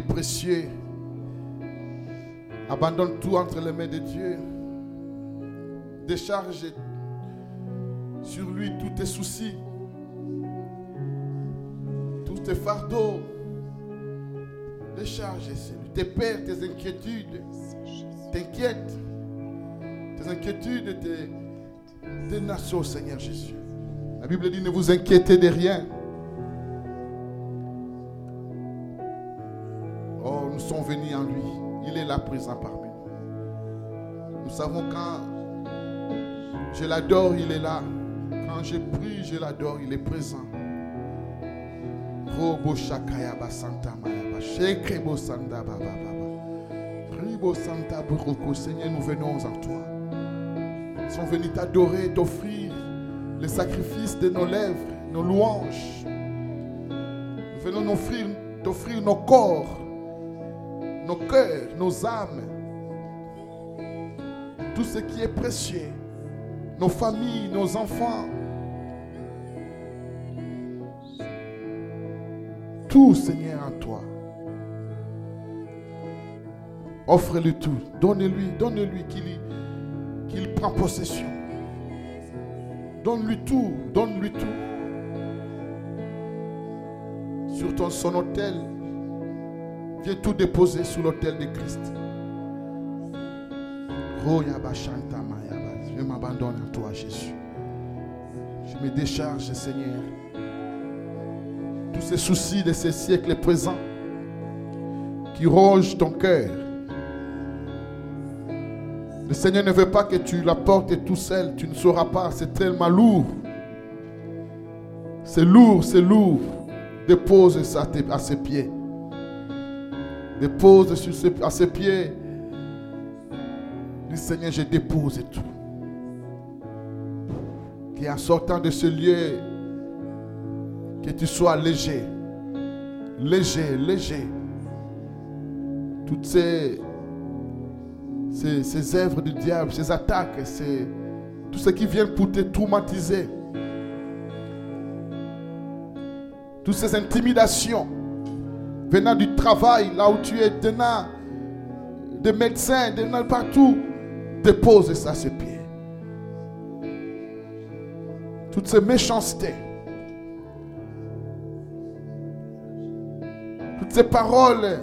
précieux. Abandonne tout entre les mains de Dieu. Décharge sur lui tous tes soucis, tous tes fardeaux. Décharge tes peurs, tes inquiétudes. T'inquiète. Tes inquiétudes, tes, tes nations, Seigneur Jésus. La Bible dit ne vous inquiétez de rien. Présent parmi nous. Nous savons quand je l'adore, il est là. Quand je prie, je l'adore, il est présent. Robo shakaya basanta mayaba. Shekrebo sanda baba baba. Ribo santa buroko. Seigneur, nous venons en toi. Nous sommes venus t'adorer, t'offrir les sacrifices de nos lèvres, nos louanges. Nous venons t'offrir nos corps, nos cœurs, nos âmes, tout ce qui est précieux, nos familles, nos enfants. Tout, Seigneur, en toi. Offre-lui tout. Donne-lui, donne-lui qu'il qu'il prend possession. Donne-lui tout, donne-lui tout. Sur ton, son hôtel, viens tout déposer sur l'autel de Christ. Oh. Je m'abandonne à toi, Jésus. Je me décharge, Seigneur. Tous ces soucis de ces siècles présents qui rongent ton cœur. Le Seigneur ne veut pas que tu la portes tout seul. Tu ne sauras pas. C'est tellement lourd. C'est lourd, c'est lourd. Dépose ça à ses pieds. Dépose sur à ses pieds. Dis Seigneur, je dépose tout. Qu'en sortant de ce lieu, que tu sois léger. Léger, léger. Toutes ces ces, ces œuvres du diable, ces attaques, c'est tout ce qui vient pour te traumatiser. Toutes ces intimidations venant du là où tu es, venant des médecins, venant partout, dépose ça à ses pieds. Toutes ces méchancetés, toutes ces paroles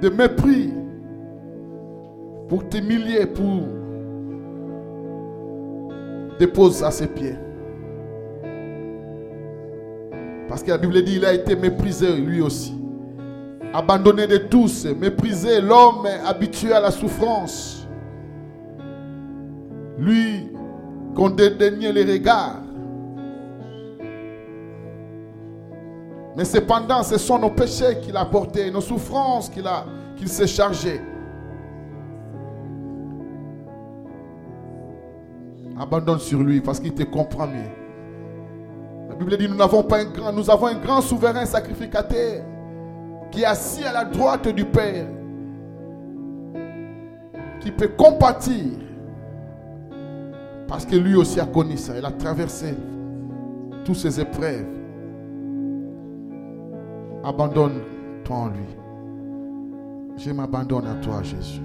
de mépris pour t'humilier, pour dépose à ses pieds. Parce que la Bible dit il a été méprisé lui aussi. Abandonné de tous, méprisé, l'homme habitué à la souffrance. Lui qu'on dédaignait les regards. Mais cependant, ce sont nos péchés qu'il a portés, nos souffrances qu'il qu'il s'est chargé. Abandonne sur lui parce qu'il te comprend mieux. La Bible dit nous n'avons pas un grand, nous avons un grand souverain sacrificateur qui est assis à la droite du Père, qui peut compatir parce que lui aussi a connu ça. Il a traversé toutes ces épreuves. Abandonne-toi en lui. Je m'abandonne à toi, Jésus.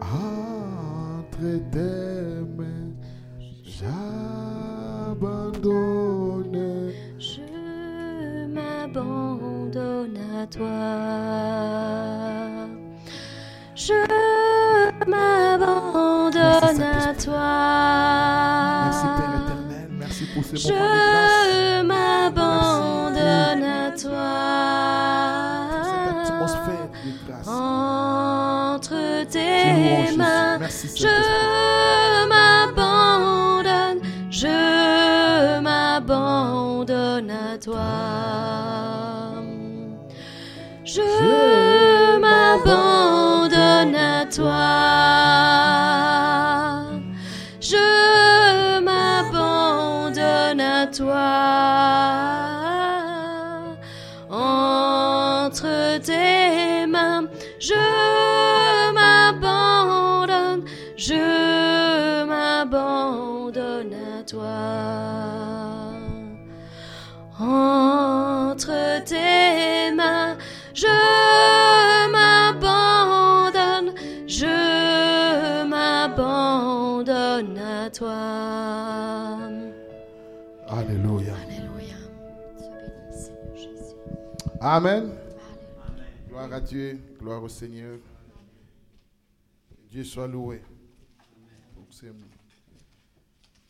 Entre tes Je m'abandonne à toi. Je m'abandonne à toi. Merci Père éternel, merci pour ce moment de grâce. Je m'abandonne à Cette toi. atmosphère de grâce. Entre tes Jésus. mains, Merci, je toi. Je m'abandonne à toi. Toi. Alléluia. Amen. Gloire à Dieu, gloire au Seigneur. Dieu soit loué pour ce,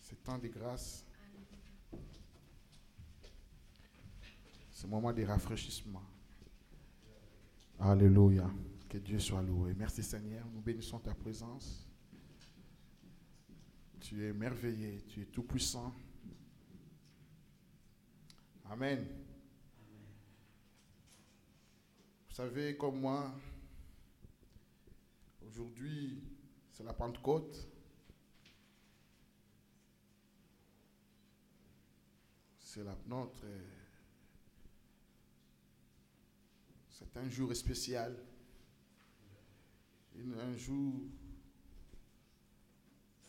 ce temps de grâce, ce moment de rafraîchissement. Alléluia. Que Dieu soit loué. Merci Seigneur. Nous bénissons ta présence. Tu es merveilleux, tu es tout puissant. Amen. Vous savez, comme moi, aujourd'hui, c'est la Pentecôte. C'est la notre. euh, C'est un jour spécial. Un jour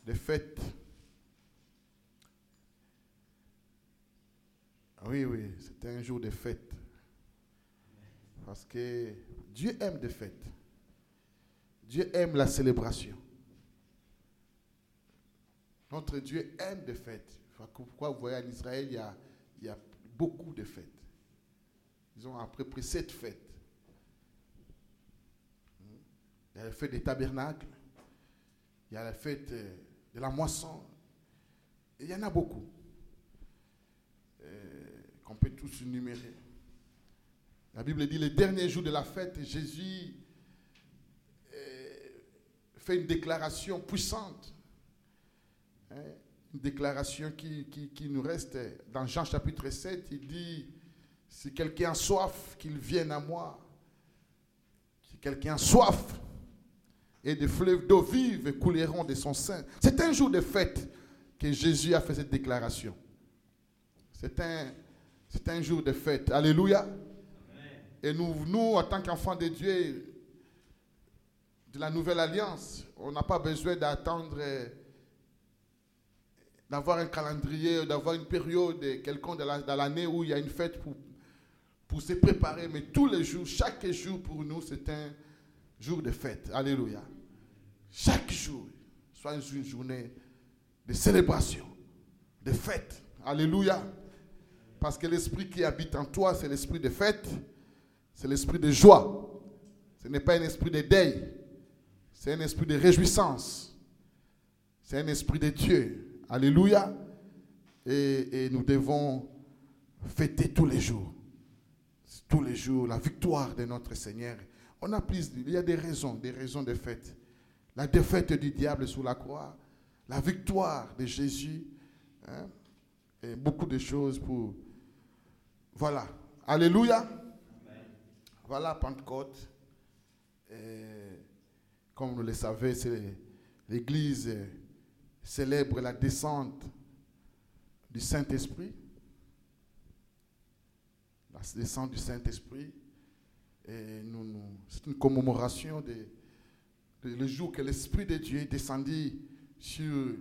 de fête. Ah Oui, oui, c'est un jour de fête. Parce que Dieu aime des fêtes. Dieu aime la célébration. Notre Dieu aime des fêtes. Pourquoi vous voyez en Israël, il y a, il y a beaucoup de fêtes. Ils ont à peu près sept fêtes. Il y a la fête des tabernacles. Il y a la fête euh, de la moisson. Il y en a beaucoup. euh, qu'on peut tous énumérer. La Bible dit le dernier jour de la fête, Jésus euh, fait une déclaration puissante. Hein, une déclaration qui, qui- qui nous reste dans Jean chapitre 7. Il dit, si quelqu'un a soif, qu'il vienne à moi. Si quelqu'un a soif, et des fleuves d'eau vive couleront de son sein. C'est un jour de fête que Jésus a fait cette déclaration. C'est un, c'est un jour de fête. Alléluia. Et nous, nous, en tant qu'enfants de Dieu, de la nouvelle alliance, on n'a pas besoin d'attendre, euh, d'avoir un calendrier, d'avoir une période euh, quelconque dans la- dans l'année où il y a une fête pour, pour se préparer. Mais tous les jours, chaque jour pour nous, c'est un jour de fête. Alléluia. Chaque jour, soit une journée de célébration, de fête. Alléluia. Parce que l'esprit qui habite en toi, c'est l'esprit de fête, c'est l'esprit de joie. Ce n'est pas un esprit de deuil, c'est un esprit de réjouissance. C'est un esprit de Dieu. Alléluia. Et, et nous devons fêter tous les jours. Tous les jours, la victoire de notre Seigneur. On a plus, il y a des raisons, des raisons de fête. La défaite du diable sous la croix, la victoire de Jésus, hein, et beaucoup de choses pour. Voilà. Alléluia. Voilà Pentecôte. Comme vous le savez, l'Église célèbre la descente du Saint-Esprit. La descente du Saint-Esprit. C'est une commémoration de, de- le jour que l'Esprit de Dieu est descendu sur,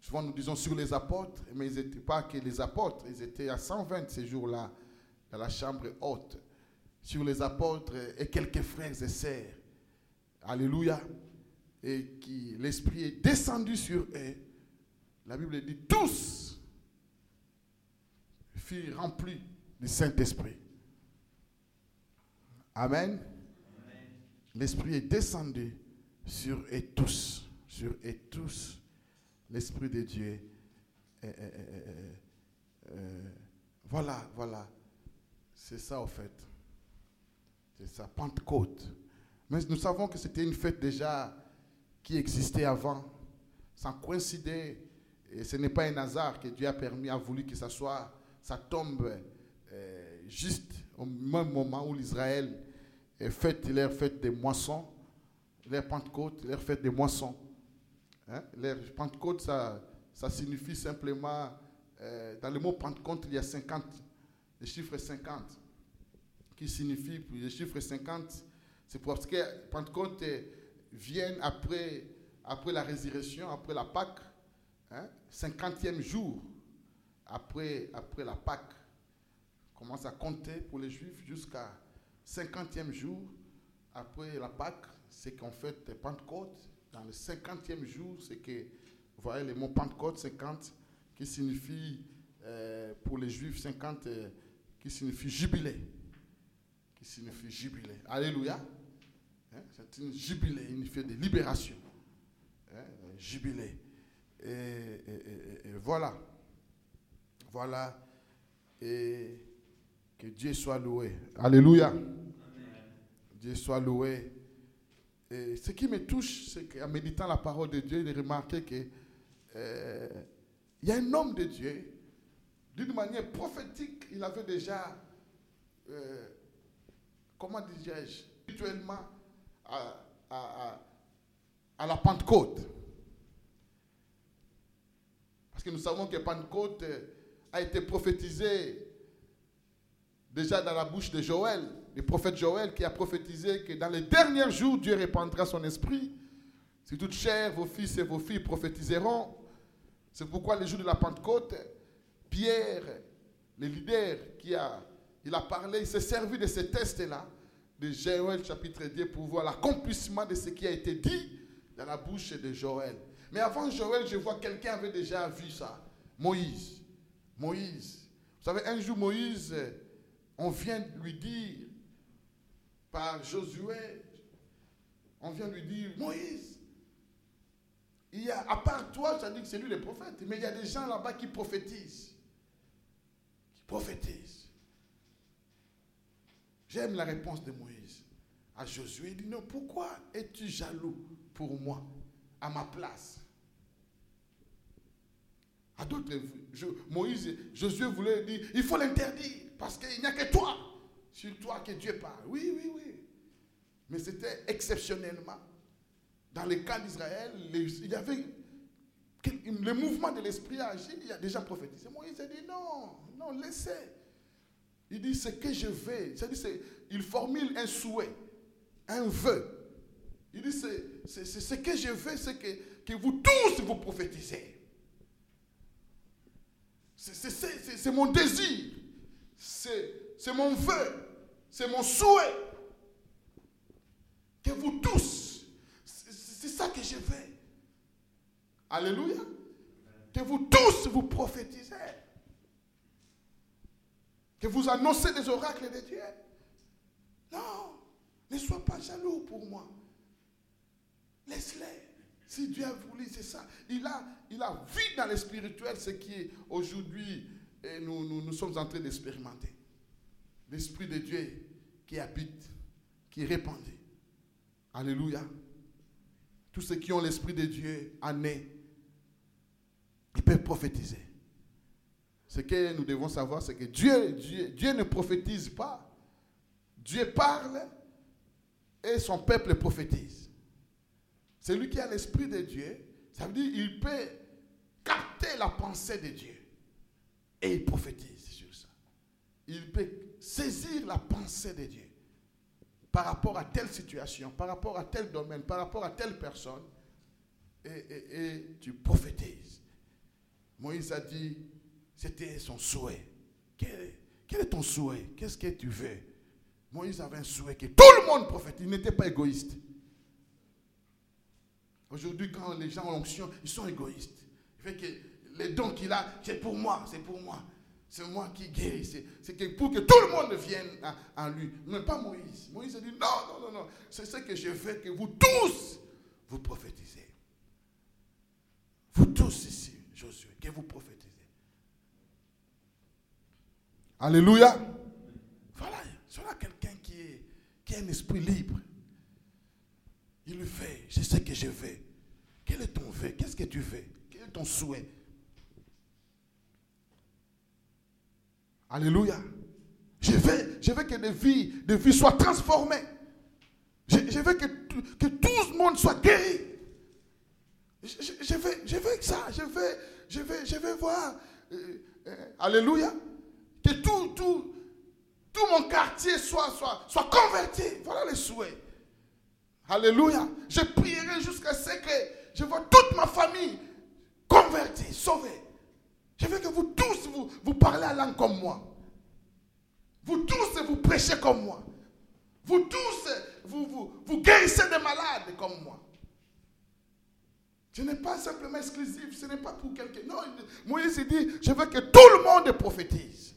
souvent nous disons sur les apôtres, mais ils n'étaient pas que les apôtres, ils étaient à 120 ces jours-là dans la chambre haute, sur les apôtres et quelques frères et sœurs. Alléluia. Et qui l'Esprit est descendu sur eux. La Bible dit tous furent remplis du Saint-Esprit. Amen. L'Esprit est descendu sur eux tous. Sur eux tous. L'Esprit de Dieu. euh, voilà, voilà. C'est ça, au fait. C'est ça, Pentecôte. Mais nous savons que c'était une fête déjà qui existait avant. Ça coïncidait. Et ce n'est pas un hasard que Dieu a permis, a voulu que ça soit, ça tombe euh, juste au même moment où l'Israël est fête leur fête des moissons, leur Pentecôte, leur fête des moissons. Hein? Leur Pentecôte, ça, ça signifie simplement, euh, dans le mot Pentecôte, il y a 50, le chiffre 50, qui signifie, le chiffre 50, c'est parce que Pentecôte euh, vient après, après la résurrection, après la Pâque, hein? 50e jour après, après la Pâque. Commence à compter pour les Juifs jusqu'à 50e jour après la Pâque, c'est qu'on fait Pentecôte. dans le cinquantième jour, c'est que, vous voyez le mot Pentecôte, 50, qui signifie, euh, pour les Juifs, 50, euh, qui signifie jubilé. Qui signifie jubilé. Alléluia. Hein, C'est une jubilé, une fête de libération. Hein, jubilé. Et, voilà. Voilà. Que Dieu soit loué. Alléluia. Dieu soit loué. Et ce qui me touche, c'est qu'en méditant la parole de Dieu, j'ai remarqué que euh, y a un homme de Dieu, d'une manière prophétique, il avait déjà, euh, comment dirais-je, spirituellement, à, à- à- à la Pentecôte. Parce que nous savons que Pentecôte euh, a été prophétisé déjà dans la bouche de Joël, le prophète Joël qui a prophétisé que dans les derniers jours, Dieu répandra son esprit. Si toute chair, vos fils et vos filles prophétiseront. C'est pourquoi le jour de la Pentecôte, Pierre, le leader qui a, il a parlé, il s'est servi de ce test-là, de Joël chapitre 10, pour voir l'accomplissement de ce qui a été dit dans la bouche de Joël. Mais avant Joël, je vois quelqu'un avait déjà vu ça. Moïse. Moïse. Vous savez, un jour, Moïse, on vient lui dire, par Josué, on vient lui dire, Moïse, il y a, à part toi, ça dit que c'est lui le prophète, mais il y a des gens là-bas qui prophétisent. Qui prophétisent. J'aime la réponse de Moïse à Josué. Il dit, non, pourquoi es-tu jaloux pour moi, à ma place? À d'autres, Moïse, Josué voulait dire, il faut l'interdire, parce qu'il n'y a que toi, sur toi que Dieu parle. Oui, oui, oui. Mais c'était exceptionnellement. Dans le cas d'Israël, il y avait le mouvement de l'esprit a agi, il y a déjà prophétisé. Moïse a dit non, non, laissez. Il dit ce que je c'est- il formule un souhait, un vœu. Il dit c'est, ce que je veux, c'est que, vous tous vous prophétisez. C'est mon désir, c'est, mon vœu, c'est mon souhait. Que vous tous, c'est, c'est ça que je veux. Alléluia. Que vous tous vous prophétisez. Que vous annoncez des oracles de Dieu. Non, ne sois pas jaloux pour moi. Laisse-les. Si Dieu a voulu, c'est ça. Il a, il a vu dans le spirituel ce qui est aujourd'hui, et nous, nous, sommes en train d'expérimenter. L'Esprit de Dieu qui habite, qui est répandu. Alléluia. Tous ceux qui ont l'Esprit de Dieu en ils peuvent prophétiser. Ce que nous devons savoir, c'est que Dieu, Dieu, Dieu ne prophétise pas. Dieu parle et son peuple prophétise. Celui qui a l'Esprit de Dieu, ça veut dire qu'il peut capter la pensée de Dieu. Et il prophétise sur ça. Il peut saisir la pensée de Dieu par rapport à telle situation, par rapport à tel domaine, par rapport à telle personne. Et, tu prophétises. Moïse a dit, c'était son souhait. Quel, quel est ton souhait? Qu'est-ce que tu veux? Moïse avait un souhait que tout le monde prophétise. Il n'était pas égoïste. Aujourd'hui, quand les gens ont l'onction, ils sont égoïstes. Il fait que les dons qu'il a, c'est pour moi, c'est pour moi. C'est moi qui guéris. C'est, pour que tout le monde vienne à, lui. Mais pas Moïse. Moïse a dit non, non, non, non. C'est ce que je veux que vous tous, vous prophétisez. Vous tous ici, Josué, que vous prophétisez. Alléluia. Voilà, voilà quelqu'un qui, est, qui a un esprit libre. Il le fait. Je sais que je veux. Quel est ton vœu? Qu'est-ce que tu veux? Quel est ton souhait? Alléluia. Je veux, que des vies, des vies soient transformées. Je, veux que, que tout le monde soit guéri. Je, veux, que ça. Je veux, je veux, je veux voir. euh, euh, alléluia. Que tout, tout, mon quartier soit, soit, soit converti. Voilà le souhait. Alléluia. Je prierai jusqu'à ce que je vois toute ma famille convertie, sauvée. Je veux que vous tous, vous, vous parlez la langue comme moi. Vous tous, vous prêchez comme moi. Vous tous, vous, vous, guérissez des malades comme moi. Ce n'est pas simplement exclusif, ce n'est pas pour quelqu'un. Non, Moïse dit, je veux que tout le monde prophétise.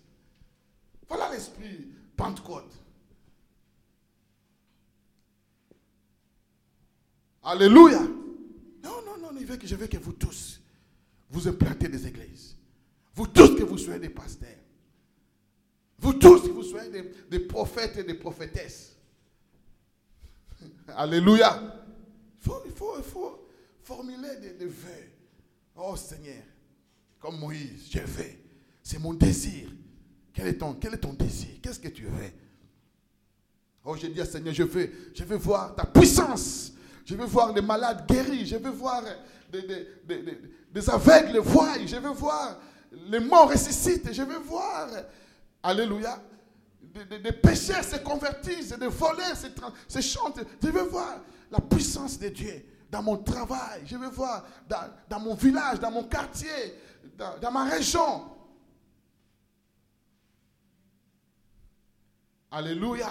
Voilà l'esprit Pentecôte. Alléluia. Non, non, non, il veut que je veux que vous tous, vous implantez des églises. Vous tous que vous soyez des pasteurs. Vous tous que vous soyez des, prophètes et des prophétesses. Alléluia. Il faut, formuler des, vœux. Oh Seigneur, comme Moïse, je veux. C'est mon désir. Quel est ton, quel est ton désir? Qu'est-ce que tu veux? Oh, je dis à Seigneur, je veux, je veux voir ta puissance. Je veux voir les malades guéris. Je veux voir des, des aveugles voir. Je veux voir les morts ressuscitent. Je veux voir, alléluia, des, pécheurs se convertissent, des voleurs se, chantent. Je veux voir la puissance de Dieu dans mon travail. Je veux voir dans, mon village, dans mon quartier, dans ma région. Alléluia.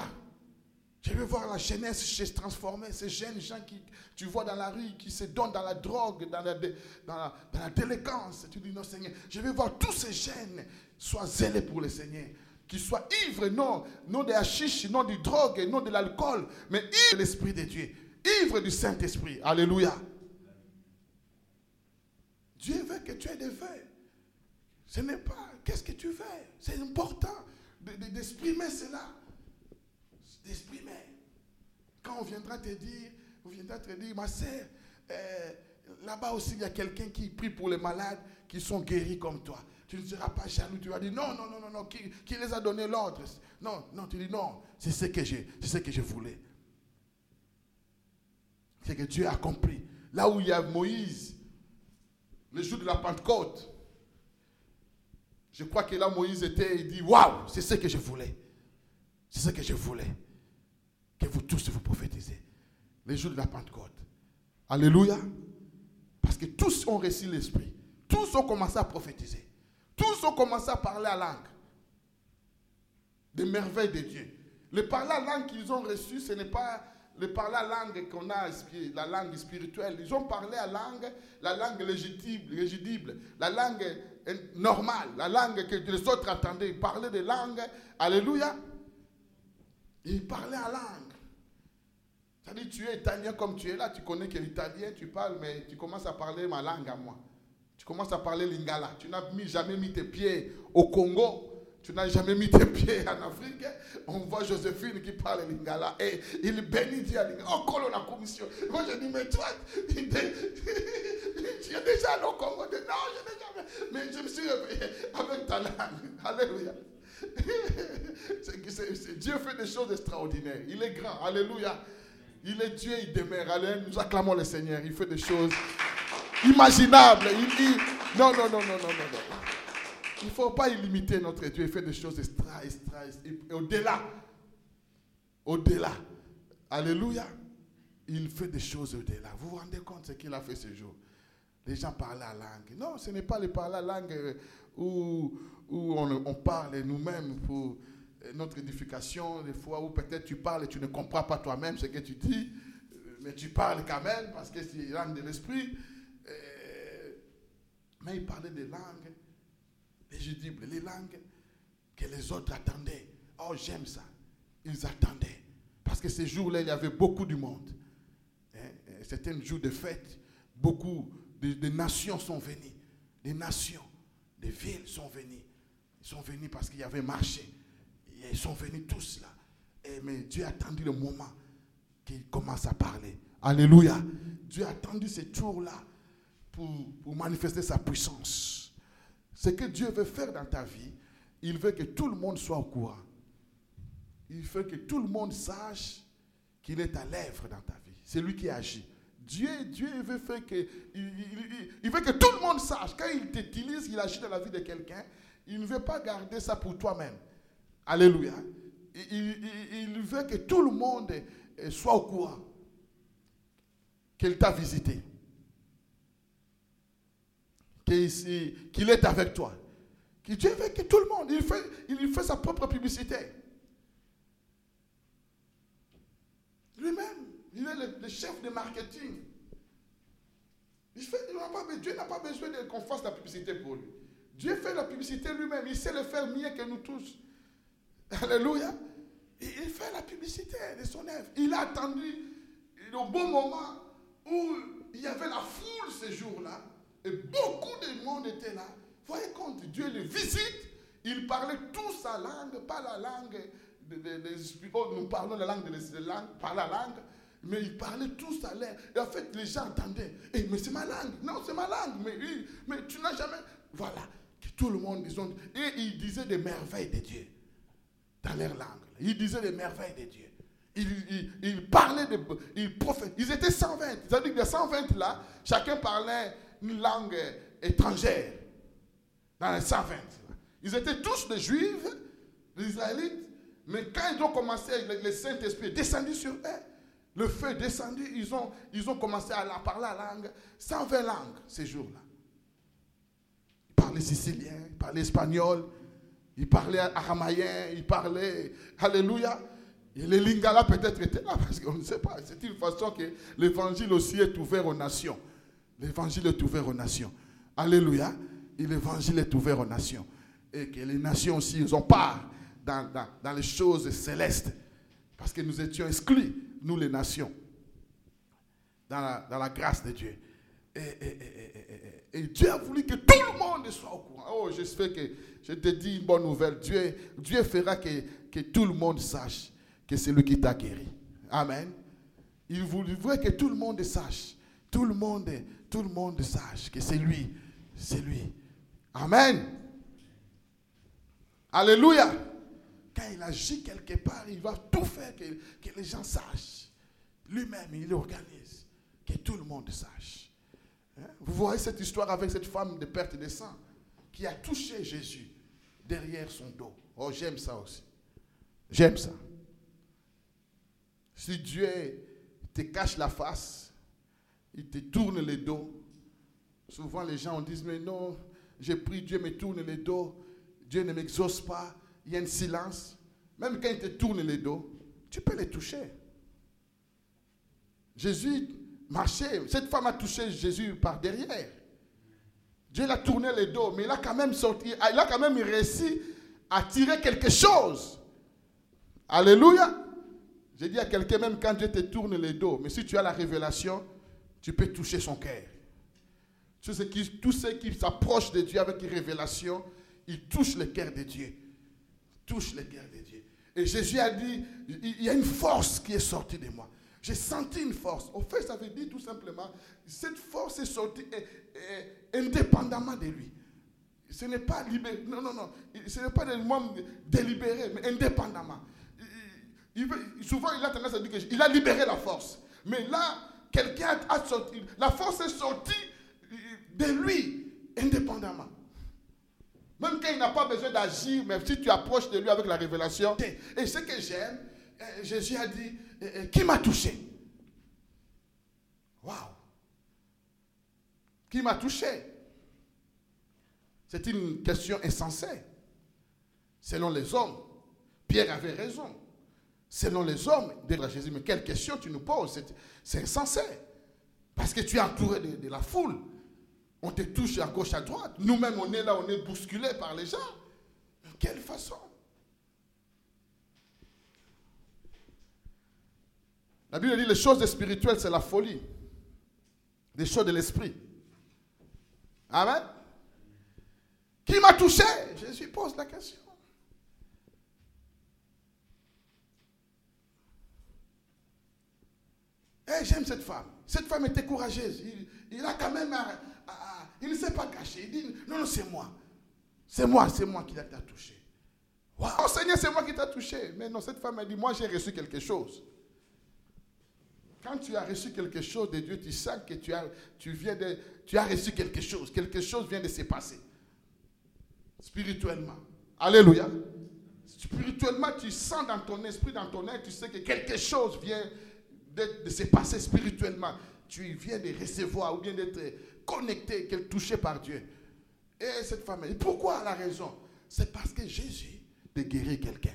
Je veux voir la jeunesse se transformer, ces jeunes gens qui tu vois dans la rue, qui se donnent dans la drogue, dans la, dans la. Tu dis non Seigneur, je veux voir tous ces jeunes soient zélés pour le Seigneur, qu'ils soient ivres, non, non de la chiche, non du drogue, non de l'alcool, mais ivres de l'Esprit de Dieu, ivres du Saint-Esprit. Alléluia. Dieu veut que tu aies des vœux. Ce n'est pas qu'est-ce que tu veux? C'est important d'exprimer cela d'exprimer. Quand on viendra te dire, on viendra te dire, ma sœur, euh, là-bas aussi, il y a quelqu'un qui prie pour les malades qui sont guéris comme toi. Tu ne seras pas jaloux. Tu vas dire, non, non, non, non, non, qui, qui les a donné l'ordre? Non, non, tu dis, non, c'est ce que c'est ce que je voulais. C'est que Dieu a accompli. Là où il y a Moïse, le jour de la Pentecôte, je crois que là, Moïse était, il dit, waouh, c'est ce que je voulais. C'est ce que je voulais que vous tous vous prophétisez. Les jours de la Pentecôte. Alléluia. Parce que tous ont reçu l'Esprit. Tous ont commencé à prophétiser. Tous ont commencé à parler à langue. Des merveilles de Dieu. Le parler à langue qu'ils ont reçu, ce n'est pas le parler à langue qu'on a, la langue spirituelle. Ils ont parlé à langue, la langue légitime, légible, la langue normale, la langue que les autres entendaient. Ils parlaient des langues. Alléluia. Ils parlaient à langue. Tu es italien comme tu es là, tu connais que l'italien, tu parles, mais tu commences à parler ma langue à moi. Tu commences à parler lingala. Tu n'as jamais mis tes pieds au Congo. Tu n'as jamais mis tes pieds en Afrique. On voit Joséphine qui parle lingala et il bénit Dieu. Oh, colon la commission. Moi, je dis, mais toi, tu es déjà au Congo. Non, je n'ai jamais. Mais je me suis réveillé avec ta langue. Alléluia. Dieu fait des choses extraordinaires. Il est grand. Alléluia. Il est Dieu, il demeure. Nous acclamons le Seigneur. Il fait des choses imaginables. Il dit, non, non, non, non, non, non. Il ne faut pas illimiter notre Dieu. Il fait des choses extra, extra, et au-delà. Au-delà. Alléluia. Il fait des choses au-delà. Vous vous rendez compte ce qu'il a fait ce jour? Les gens parlent la langue. Non, ce n'est pas le parler la langue où, où on, on parle nous-mêmes pour notre édification, des fois où peut-être tu parles et tu ne comprends pas toi-même ce que tu dis, mais tu parles quand même parce que c'est langue de l'esprit. Mais il parlait des langues légibles, les langues que les autres attendaient. Oh, j'aime ça. Ils attendaient. Parce que ces jours-là, il y avait beaucoup du monde. C'était un jour de fête. Beaucoup de, de nations sont venues. Des nations, des villes sont venues. Ils sont venus parce qu'il y avait marché. Ils sont venus tous là. Mais Dieu a attendu le moment qu'il commence à parler. Alléluia. Dieu a attendu ce tour-là pour, pour manifester sa puissance. Ce que Dieu veut faire dans ta vie, il veut que tout le monde soit au courant. Il veut que tout le monde sache qu'il est à l'œuvre dans ta vie. C'est lui qui agit. Dieu, Dieu veut faire que, il, veut que tout le monde sache. Quand il t'utilise, il agit dans la vie de quelqu'un. Il ne veut pas garder ça pour toi-même. Alléluia. Il, veut que tout le monde soit au courant qu'il t'a visité. Qu'il est avec toi. Dieu veut que tout le monde, il fait, sa propre publicité. Lui-même, il est le, chef de marketing. Il Dieu n'a pas besoin qu'on fasse la publicité pour lui. Dieu fait la publicité lui-même. Il sait le faire mieux que nous tous. Alléluia. Il il fait la publicité de son œuvre. Il a attendu le bon moment où il y avait la foule ce jour-là. Et beaucoup de monde était là. Voyez compte, Dieu les visite. Ils parlaient tous sa langue, pas la langue des de, de- oh, nous parlons la langue de, de langue, pas la langue. Mais ils parlaient tous à l'air. Et en fait, les gens entendaient. Eh, mais c'est ma langue. Non, c'est ma langue. Mais, oui, mais tu n'as jamais. Voilà. Tout le monde, Et ils disaient des merveilles de Dieu dans leur langue. Ils disaient les merveilles de Dieu. Ils, parlaient, de, ils. Ils étaient 120. C'est-à-dire que les 120 là, chacun parlait une langue étrangère. Dans les 120. Ils étaient tous des Juifs, des Israélites. Mais quand ils ont commencé, le, Saint-Esprit est descendu sur eux. Le feu est descendu. Ils ont, ils ont commencé à parler la langue. 120 langues ces jours-là. Ils parlaient sicilien, ils parlaient espagnol, ils parlaient aramaïen, ils parlaient. Alléluia. Et les Lingala peut-être étaient là parce qu'on ne sait pas. C'est une façon que l'évangile aussi est ouvert aux nations. L'évangile est ouvert aux nations. Alléluia. Et l'évangile est ouvert aux nations. Et que les nations aussi, ils ont part dans, dans- les choses célestes. Parce que nous étions exclus, nous les nations, dans la, dans la grâce de Dieu. Et- et Dieu a voulu que tout le monde soit au courant. Oh, j'espère que je te dis une bonne nouvelle. Dieu, fera que, tout le monde sache que c'est lui qui t'a guéri. Amen. Il voudrait que tout le monde sache. Tout le monde, tout le monde sache que c'est lui. C'est lui. Amen. Alléluia. Quand il agit quelque part, il va tout faire que, que les gens sachent. Lui-même, il organise. Que tout le monde sache. Hein? Vous voyez cette histoire avec cette femme de perte de sang? Qui a touché Jésus derrière son dos. Oh, j'aime ça aussi. J'aime ça. Si Dieu te cache la face, il te tourne le dos. Souvent les gens disent, mais non, j'ai pris, Dieu me tourne le dos, Dieu ne m'exauce pas, il y a un silence. Même quand il te tourne le dos, tu peux les toucher. Jésus marchait, cette femme a touché Jésus par derrière. Dieu l'a tourné le dos, mais il a quand même sorti, il a quand même réussi à tirer quelque chose. Alléluia. J'ai dit à quelqu'un, même quand Dieu te tourne le dos, mais si tu as la révélation, tu peux toucher son cœur. Tous ceux qui, s'approchent de Dieu avec une révélation, ils touchent le cœur de Dieu. Ils touchent le cœur de Dieu. Et Jésus a dit, il y a une force qui est sortie de moi. J'ai senti une force. Au fait, ça veut dire tout simplement, cette force est sortie indépendamment de lui. Ce n'est pas libéré. Non, non, non. Ce n'est pas des membres délibérés, mais indépendamment. Il souvent, il a tendance à dire qu'il a libéré la force. Mais là, quelqu'un a sorti. La force est sortie de lui, indépendamment. Même quand il n'a pas besoin d'agir, mais si tu approches de lui avec la révélation. Et ce que j'aime, euh, Jésus a dit, euh, euh, qui m'a touché? Waouh Qui m'a touché? C'est une question insensée. Selon les hommes, Pierre avait raison. Selon les hommes, dire à Jésus, mais quelle question tu nous poses? C'est- insensé. Parce que tu es entouré de, de la foule. On te touche à gauche, à droite. Nous-mêmes, on est là, on est bousculé par les gens. Quelle façon? La Bible dit les choses spirituelles, c'est la folie. Les choses de l'esprit. Amen. Qui m'a touché? Jésus pose la question. Eh, J'aime cette femme. Cette femme était courageuse. Il, a quand même. il ne s'est pas caché. Il dit Non, non, c'est moi. C'est moi, c'est moi qui t'a touché. Oh, Seigneur, c'est moi qui t'a touché. Mais non, cette femme a dit Moi, j'ai reçu quelque chose. Quand tu as reçu quelque chose de Dieu, tu sens que tu as, tu viens de, tu as reçu quelque chose. Quelque chose vient de se passer. Spirituellement. Alléluia. Spirituellement, tu sens dans ton esprit, dans ton être, tu sais que quelque chose vient de, de se passer spirituellement. Tu viens de recevoir ou bien d'être connecté, touché par Dieu. Et cette femme, pourquoi la raison? C'est parce que Jésus a guéri quelqu'un.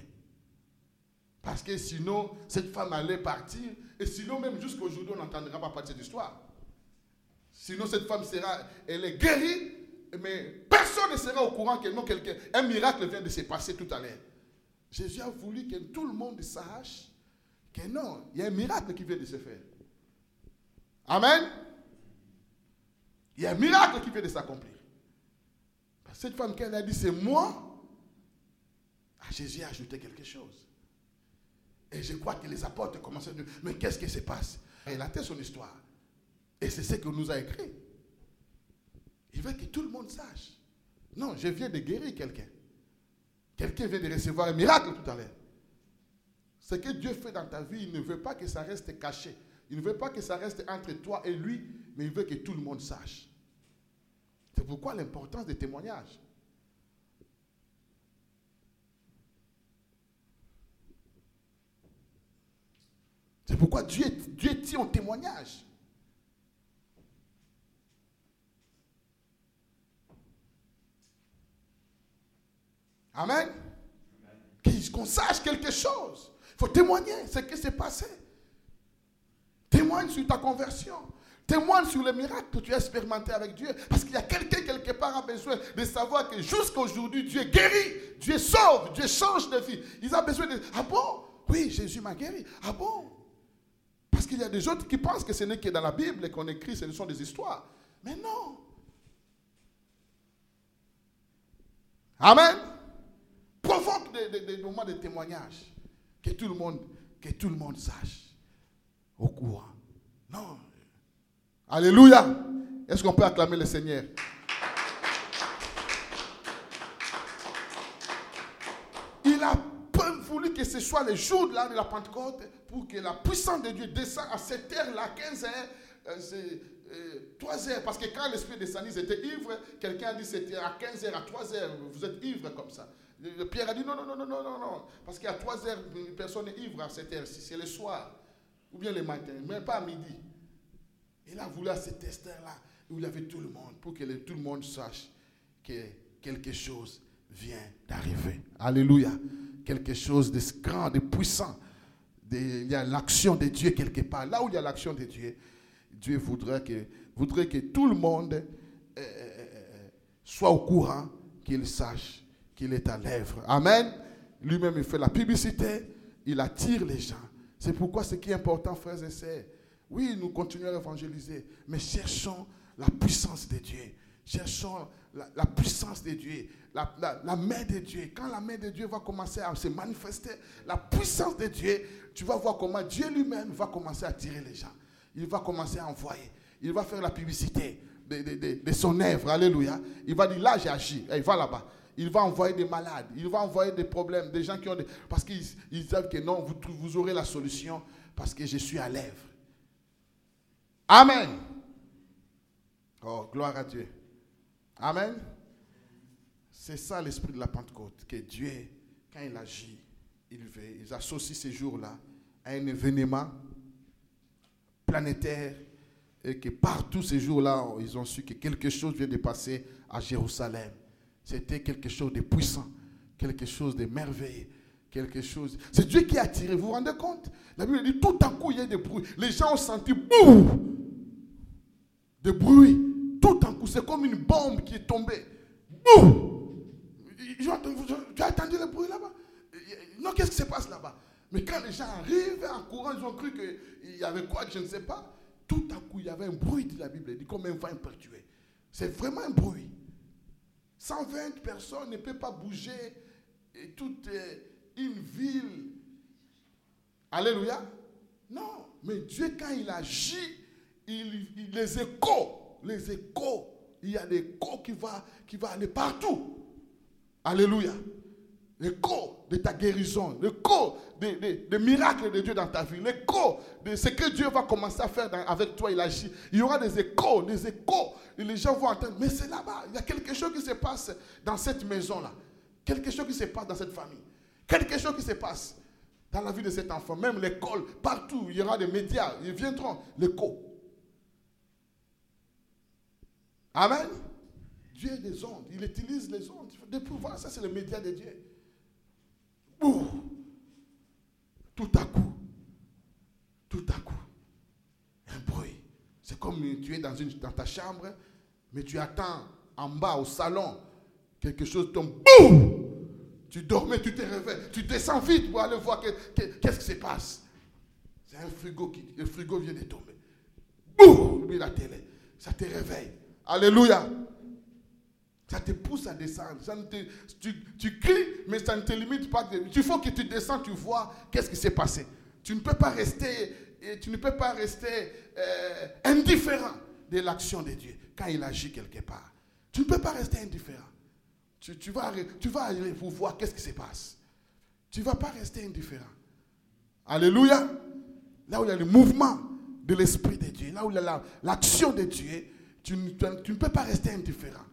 Parce que sinon, cette femme allait partir. Et sinon, même jusqu'à aujourd'hui, on n'entendra pas parler de cette histoire. Sinon, cette femme sera, elle est guérie, mais personne ne sera au courant que non, quelqu'un, un miracle vient de se passer tout à l'heure. Jésus a voulu que tout le monde sache que non, il y a un miracle qui vient de se faire. Amen. Il y a un miracle qui vient de s'accomplir. Cette femme, qu'elle a dit, c'est moi, ah, Jésus a ajouté quelque chose. Et je crois que les apôtres commencent à dire, mais qu'est-ce qui se passe? Fait son histoire. Et c'est ce qu'il nous a écrit. Il veut que tout le monde sache. Non, je viens de guérir quelqu'un. Quelqu'un vient de recevoir un miracle tout à l'heure. Ce que Dieu fait dans ta vie, il ne veut pas que ça reste caché. Il ne veut pas que ça reste entre toi et lui, mais il veut que tout le monde sache. C'est pourquoi l'importance des témoignages. C'est pourquoi Dieu, Dieu tient au témoignage. Amen. Qu'on sache quelque chose. Il faut témoigner ce qui s'est passé. Témoigne sur ta conversion. Témoigne sur le miracle que tu as expérimenté avec Dieu. Parce qu'il y a quelqu'un quelque part a besoin de savoir que jusqu'à aujourd'hui, Dieu guérit, Dieu sauve, Dieu change de vie. Il a besoin de... Ah bon? Oui, Jésus m'a guéri. Ah bon? Qu'il y a des autres qui pensent que ce n'est que dans la Bible qu'on écrit, ce sont des histoires. Mais non. Amen provoque des, moments de témoignage. Que tout le monde, que tout le monde sache. Au courant. Non. Alléluia. Est-ce qu'on peut acclamer le Seigneur? Il a pas voulu que ce soit le jour de la Pentecôte pour que la puissance de Dieu descende à cette heure-là, 15 heures, 3 heures. Parce que quand l'Esprit descendit, ils étaient ivres. Quelqu'un a dit c'était à 15 heures, à 3 heures. Vous êtes ivres comme ça. Pierre a dit non, non, non, non, non, non, non. Parce qu'à 3 heures, une personne est ivre à cette heure-ci. C'est le soir. Ou bien le matin, mais pas à midi. Il a voulu à cette heure-là, où il y avait tout le monde, pour que tout le monde sache que quelque chose vient d'arriver. Alléluia. Quelque chose de grand, de puissant. il y a l'action de Dieu quelque part. Là où il y a l'action de Dieu, Dieu voudrait que, voudrait que tout le monde euh, euh, euh, soit au courant, qu'il sache qu'il est à l'œuvre. Amen. Lui-même, il fait la publicité, il attire les gens. C'est pourquoi ce qui est important, frères et sœurs, oui, nous continuons à évangéliser, mais cherchons la puissance de Dieu. Cherchons la, puissance de Dieu, la, main de Dieu. Quand la main de Dieu va commencer à se manifester, la puissance de Dieu, tu vas voir comment Dieu lui-même va commencer à attirer les gens. Il va commencer à envoyer. Il va faire la publicité de, de, de son œuvre. Alléluia. Il va dire, là j'ai agi. Il va là-bas il va envoyer des malades, il va envoyer des problèmes, des gens qui ont des... Parce qu'ils savent que non, vous, vous aurez la solution parce que je suis à l'œuvre. Amen. Oh, gloire à Dieu. Amen. C'est ça l'esprit de la Pentecôte, que Dieu, quand il agit, il, veut, il associe ces jours-là à un événement planétaire et que partout ces jours-là, ils ont su que quelque chose vient de passer à Jérusalem. C'était quelque chose de puissant, quelque chose de merveilleux, quelque chose. C'est Dieu qui a tiré. Vous vous rendez compte? La Bible dit tout à coup il y a des bruits. Les gens ont senti bouh de bruit. Tout à coup, c'est comme une bombe qui est tombée. Bouh Tu as entendu le bruit là-bas? Non, qu'est-ce qui se passe là-bas? Mais quand les gens arrivent en courant, ils ont cru qu'il y avait quoi, je ne sais pas. Tout à coup, il y avait un bruit, dit la Bible. Dit comme un vent perturbé. C'est vraiment un bruit. 120 personnes ne peuvent pas bouger toute euh, une ville. Alléluia. Non, mais Dieu, quand il agit, il, les échos, les échos, il y a des échos qui vont qui va aller partout. Alléluia. L'écho de ta guérison, l'écho des de, miracles de Dieu dans ta vie, l'écho de ce que Dieu va commencer à faire avec toi, il agit. Il y aura des échos, des échos, et les gens vont entendre, mais c'est là-bas, il y a quelque chose qui se passe dans cette maison-là, quelque chose qui se passe dans cette famille, quelque chose qui se passe dans la vie de cet enfant, même l'école, partout, il y aura des médias, ils viendront, l'écho. Amen. Dieu des ondes, il utilise les ondes, des pouvoirs, ça c'est le média de Dieu. Tout à coup, tout à coup, un bruit. C'est comme tu es dans dans, une, dans ta chambre, mais tu attends en bas au salon, quelque chose tombe, boum Tu dormais, tu te réveilles, tu descends vite pour aller voir qu'est-ce qui se passe. C'est un frigo qui, le frigo vient de tomber. Boum Oublie la télé, ça te réveille. Alléluia. Ça te pousse à descendre. tu, cries, mais ça ne te limite pas. Il faut que tu descends, tu vois qu'est-ce qui s'est passé. Tu ne peux pas rester, tu ne peux pas rester euh, indifférent de l'action de Dieu quand il agit quelque part. Tu ne peux pas rester indifférent. Tu, vas, aller pour voir qu'est-ce qui se passe. Tu ne vas pas rester indifférent. Alléluia. Là où il y a le mouvement de l'Esprit de Dieu, là où il y a l'action de Dieu, tu ne peux pas rester indifférent.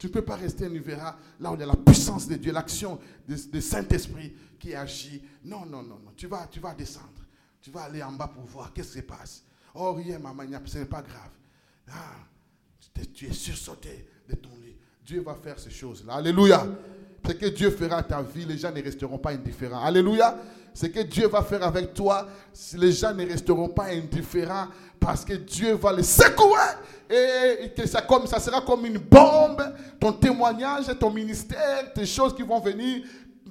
Tu ne peux pas rester indifférent là où il y a la puissance de Dieu, l'action du Saint-Esprit qui agit. Non, non, non, non. Tu vas, tu vas descendre. Tu vas aller en bas pour voir qu'est-ce qui se passe. Oh, rien, maman, ce n'est pas grave. Ah, tu es sursauté de ton lit. Dieu va faire ces choses-là. Alléluia. Ce que Dieu fera à ta vie, les gens ne resteront pas indifférents. Alléluia. Ce que Dieu va faire avec toi, les gens ne resteront pas indifférents parce que Dieu va les secouer et que ça, sera comme une bombe. Ton témoignage, ton ministère, tes choses qui vont venir,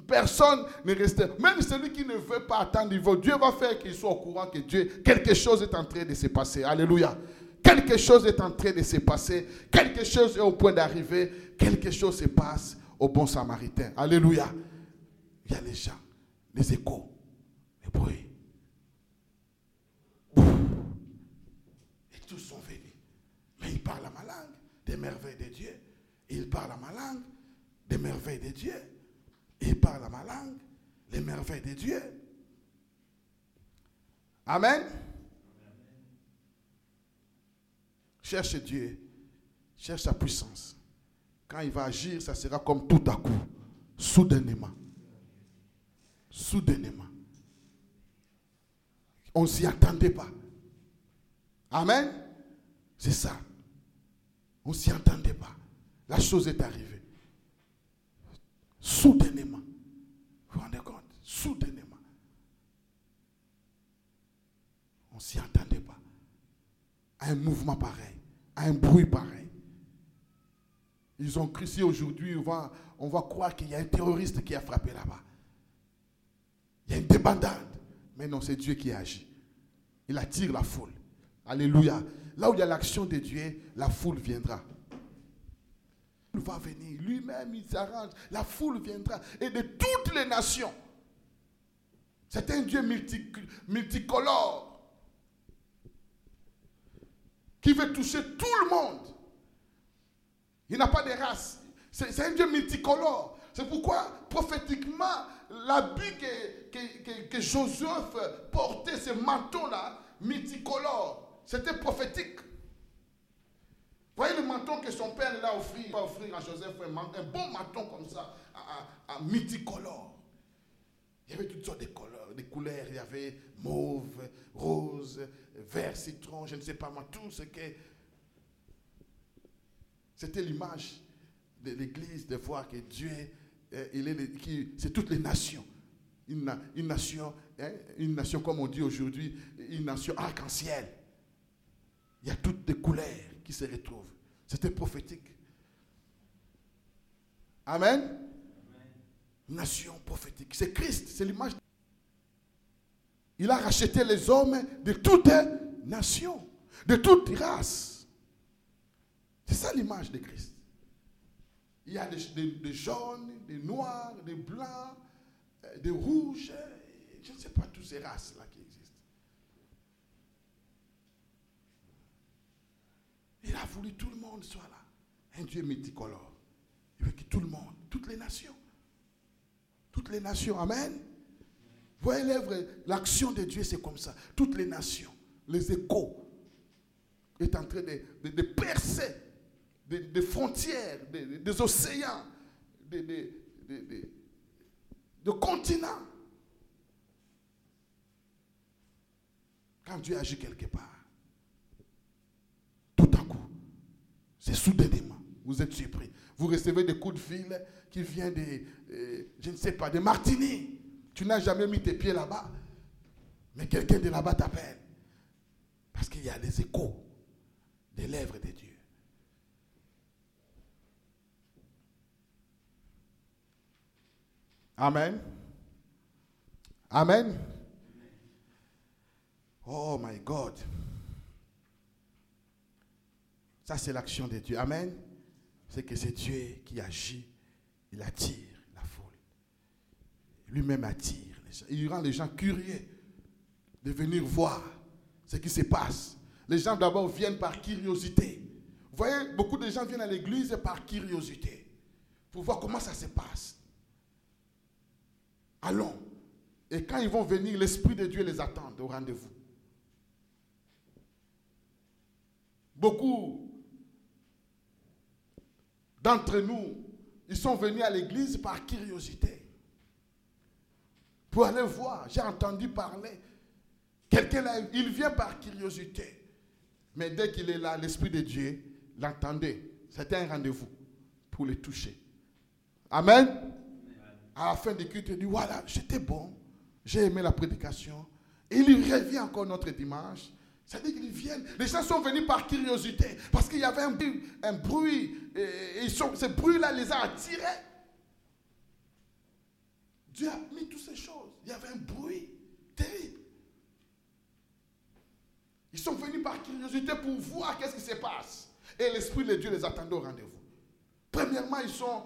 personne ne restera. Même celui qui ne veut pas attendre, Dieu va faire qu'il soit au courant que Dieu, quelque chose est en train de se passer. Alléluia. Quelque chose est en train de se passer. Quelque chose est au point d'arriver. Quelque chose se passe au bon samaritain. Alléluia. Il y a les gens, les échos, les bruits. Et tous sont venus. Mais il parle à ma langue des merveilles de Dieu. Il parle à ma langue des merveilles de Dieu. Il parle à ma langue les merveilles de Dieu. Amen. Cherche Dieu. Cherche sa puissance. Quand il va agir, ça sera comme tout à coup, soudainement. Soudainement. On ne s'y attendait pas. Amen. C'est ça. On ne s'y attendait pas. La chose est arrivée. Soudainement. Vous vous rendez compte? Soudainement. On ne s'y attendait pas. À un mouvement pareil, à un bruit pareil. Ils ont cru si aujourd'hui, on va, on va croire qu'il y a un terroriste qui a frappé là-bas. Il y a une débandade. Mais non, c'est Dieu qui agit. Il attire la foule. Alléluia. Là où il y a l'action de Dieu, la foule viendra. Il va venir. Lui-même, il s'arrange. La foule viendra. Et de toutes les nations. C'est un Dieu multicolore. Qui veut toucher tout le monde. Il n'a pas de race. C'est un Dieu multicolore. C'est pourquoi, prophétiquement, l'habit que, que, Josué portait, ce manteau-là, multicolore, c'était prophétique. Voyez le manteau que son père a offert, va offrir à Joseph un, bon manteau comme ça, à. Il y avait toutes sortes de couleurs, de couleurs. Il y avait mauve, rose, vert, citron, je ne sais pas moi, tout ce que c'était l'image de l'Église de voir que Dieu, est, c'est toutes les nations. Une, une nation, hein, une nation comme on dit aujourd'hui, une nation arc-en-ciel. Il y a toutes les couleurs qui se retrouvent. C'était prophétique. Amen. Nation prophétique. C'est Christ, c'est l'image. Il a racheté les hommes de toutes nations, de toutes races. C'est ça l'image de Christ. Il y a des, jaunes, des noirs, des blancs, des rouges, je ne sais pas toutes ces races-là qui existent. Il a voulu que tout le monde soit là. Un Dieu multicolore. Il veut que tout le monde, toutes les nations, toutes les nations, Amen. Vous voyez l'œuvre, l'action de Dieu, c'est comme ça. Toutes les nations, les échos, est en train de percer des, frontières, des, océans, des, continents. Quand Dieu agit quelque part, tout à coup, c'est soudainement, vous êtes surpris. Vous recevez des coups de fil qui viennent de, euh, je ne sais pas, de Martinique. Tu n'as jamais mis tes pieds là-bas, mais quelqu'un de là-bas t'appelle. Parce qu'il y a des échos des lèvres de Dieu. Amen. Amen. Oh my God. Ça, c'est l'action de Dieu. Amen. C'est que c'est Dieu qui agit. Il attire la foule. Lui-même attire. les gens. Il rend les gens curieux de venir voir ce qui se passe. Les gens d'abord viennent par curiosité. Vous voyez, beaucoup de gens viennent à l'église par curiosité. Pour voir comment ça se passe. Allons. Et quand ils vont venir, l'Esprit de Dieu les attend au rendez-vous. Beaucoup d'entre nous, ils sont venus à l'église par curiosité. Pour aller voir, j'ai entendu parler. Quelqu'un il vient par curiosité. Mais dès qu'il est là, l'Esprit de Dieu l'entendait. C'était un rendez-vous pour le toucher. Amen. À la fin du culte, il dit voilà, j'étais bon, j'ai aimé la prédication. Et il revient encore notre dimanche. C'est-à-dire qu'ils viennent. Les gens sont venus par curiosité. Parce qu'il y avait un, bruit. Et, ils sont, ce bruit-là les a attirés. Dieu a mis toutes ces choses. Il y avait un bruit terrible. Ils sont venus par curiosité pour voir qu'est-ce qui se passe. Et l'Esprit de Dieu les attendait au rendez-vous. Premièrement, ils sont,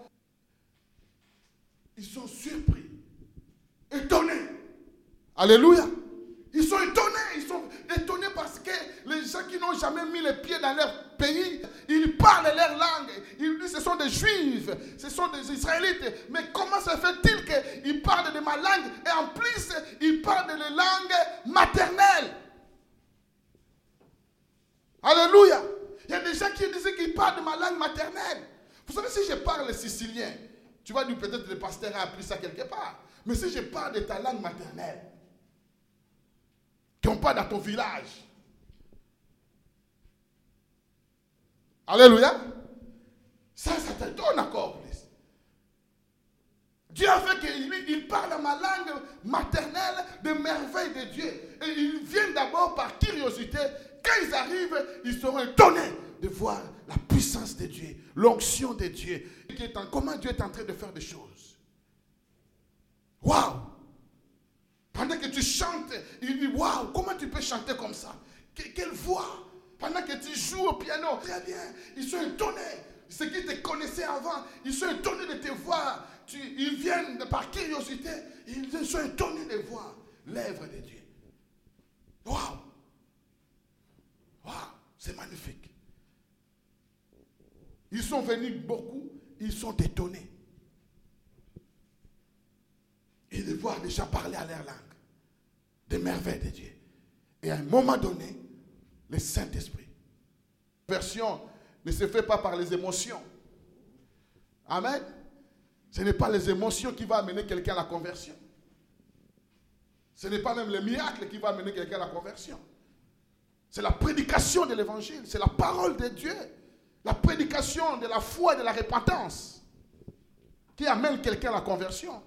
ils sont surpris, étonnés. Alléluia. Ils sont étonnés, ils sont étonnés parce que les gens qui n'ont jamais mis les pieds dans leur pays, ils parlent leur langue. Ils disent ce sont des juifs, ce sont des israélites. Mais comment se fait-il qu'ils parlent de ma langue et en plus ils parlent de la langue maternelle? Alléluia. Il y a des gens qui disent qu'ils parlent de ma langue maternelle. Vous savez, si je parle sicilien, tu vas dire peut-être le pasteur a appris ça quelque part. Mais si je parle de ta langue maternelle, n'ont pas dans ton village. Alléluia. Ça, ça te donne encore plus. Dieu a fait qu'il il parle ma langue maternelle de merveilles de Dieu. Et ils viennent d'abord par curiosité. Ils arrivent, ils seront étonnés de voir la puissance de Dieu, l'onction de Dieu. Comment Dieu est en train de faire des choses. Waouh! Pendant que tu chantes, il dit Waouh, comment tu peux chanter comme ça? Quelle voix? Pendant que tu joues au piano, très bien, ils sont étonnés. Ceux qui te connaissaient avant, ils sont étonnés de te voir. Tu, ils viennent par curiosité, ils sont étonnés de voir l'œuvre de Dieu. Waouh C'est magnifique. Ils sont venus beaucoup, ils sont étonnés. Et de voir les parler à leur langue. Des merveilles de Dieu. Et à un moment donné, le Saint-Esprit. Version ne se fait pas par les émotions. Amen. Ce n'est pas les émotions qui vont amener quelqu'un à la conversion. Ce n'est pas même le miracle qui va amener quelqu'un à la conversion. C'est la prédication de l'évangile, c'est la parole de Dieu, la prédication de la foi et de la repentance qui amène quelqu'un à la conversion.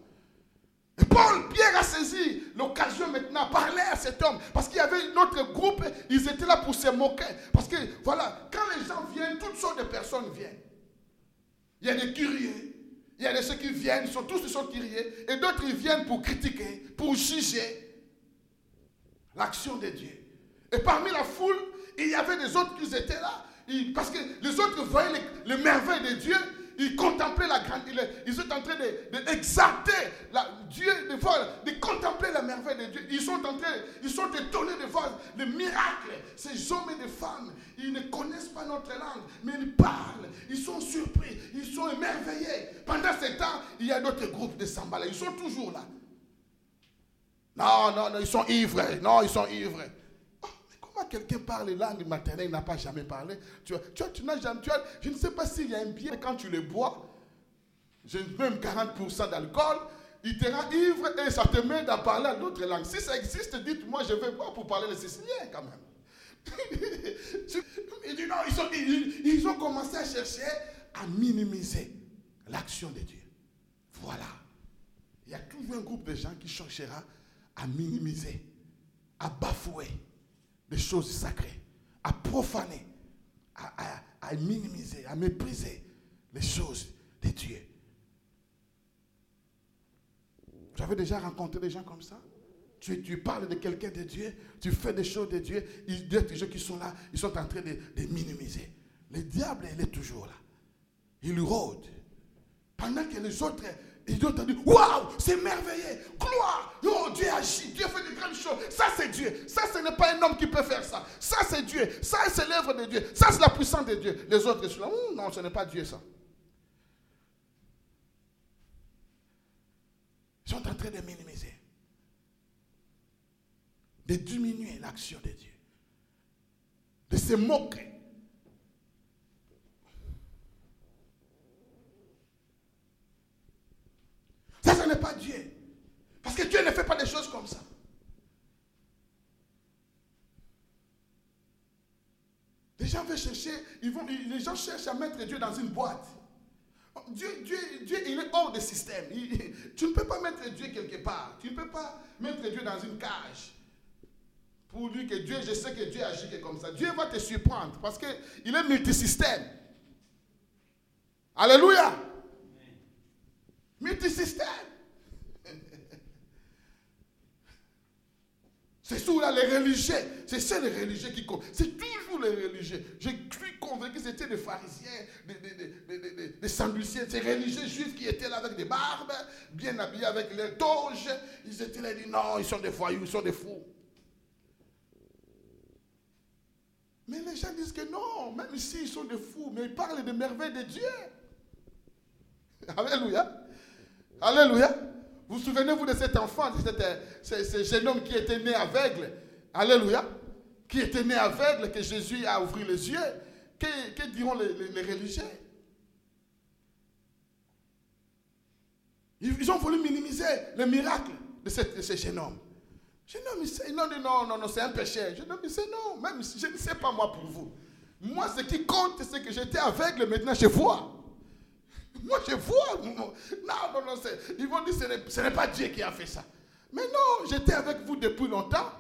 Et Paul, Pierre a saisi l'occasion maintenant, parler à cet homme. Parce qu'il y avait notre groupe, ils étaient là pour se moquer. Parce que, voilà, quand les gens viennent, toutes sortes de personnes viennent. Il y a des curieux, il y a des ceux qui viennent, sont tous sont curieux. Et d'autres, ils viennent pour critiquer, pour juger l'action de Dieu. Et parmi la foule, il y avait des autres qui étaient là. Parce que les autres voyaient les, les merveilles de Dieu. Ils contemplaient la grande. Ils, sont en train d'exalter Dieu, de voir, de contempler la merveille de Dieu. Ils sont en train, ils sont étonnés de voir les miracles. Ces hommes et des femmes, ils ne connaissent pas notre langue, mais ils parlent. Ils sont surpris, ils sont émerveillés. Pendant ce temps, il y a d'autres groupes de Sambala. Ils sont toujours là. Non, non, non, ils sont ivres. Non, ils sont ivres. Quelqu'un parle langue maternelle, il n'a pas jamais parlé Tu, vois, tu, tu n'as jamais. Tu vois, je ne sais pas s'il y a un bien quand tu le bois, j'ai même 40% d'alcool, il te rend ivre et ça te met à parler à d'autres langues. Si ça existe, dites-moi, je vais boire pour parler le sicilien quand même. ils, ils- ils ont commencé à chercher à minimiser l'action de Dieu. Voilà. Il y a toujours un groupe de gens qui cherchera à minimiser, à bafouer des choses sacrées, à profaner, à, minimiser, à mépriser les choses de Dieu. Vous avez déjà rencontré des gens comme ça tu, tu parles de quelqu'un de Dieu, tu fais des choses de Dieu, il y a des gens qui sont là, ils sont en train de, de minimiser. Le diable, il est toujours là. Il rôde. Pendant que les autres, ils ont dit Waouh, c'est merveilleux, gloire, oh, Dieu agit, Dieu fait de grandes choses. Ça, c'est Dieu. Ça, ce n'est pas un homme qui peut faire ça. Ça, c'est Dieu. Ça, c'est l'œuvre de Dieu. Ça, c'est la puissance de Dieu. Les autres, ils sont là Hum, Non, ce n'est pas Dieu, ça. Ils sont en train de minimiser de diminuer l'action de Dieu, de se moquer. Ça, ce n'est pas Dieu. Parce que Dieu ne fait pas des choses comme ça. Les gens veulent chercher, ils vont, les gens cherchent à mettre Dieu dans une boîte. Dieu, Dieu, Dieu, il est hors des systèmes. Il- tu ne peux pas mettre Dieu quelque part. Tu ne peux pas mettre Dieu dans une cage pour dire que Dieu, je sais que Dieu agit comme ça. Dieu va te surprendre parce qu'il est multisystème. Alléluia. Multisystème. C'est sous là les religieux. C'est ça les religieux qui comptent. C'est toujours les religieux. Je suis convaincu que c'était des pharisiens, des, des, des, des, ces religieux juifs qui étaient là avec des barbes, bien habillés avec les toges. Ils étaient là, ils disent non, ils sont des voyous, ils sont des fous. Mais les gens disent que non, même ici ils sont des fous, mais ils parlent des merveilles de Dieu. Alléluia. Alléluia. Vous souvenez-vous de cet enfant, euh, ce, ce jeune homme qui était né aveugle? Alléluia. Qui était né aveugle, que Jésus a ouvert les yeux. Que, diront les, religieux? Ils, ont voulu minimiser le miracle de, ce jeune homme. Jeune homme, il sait- non, non, non, non, c'est un péché. Jeune homme, il sait non, même je ne sais pas moi pour vous. Moi, ce qui compte, c'est que j'étais aveugle, maintenant je vois. Moi, je vois. Non, non, non, ils vont dire ce n'est- pas Dieu qui a fait ça. Mais non, j'étais avec vous depuis longtemps.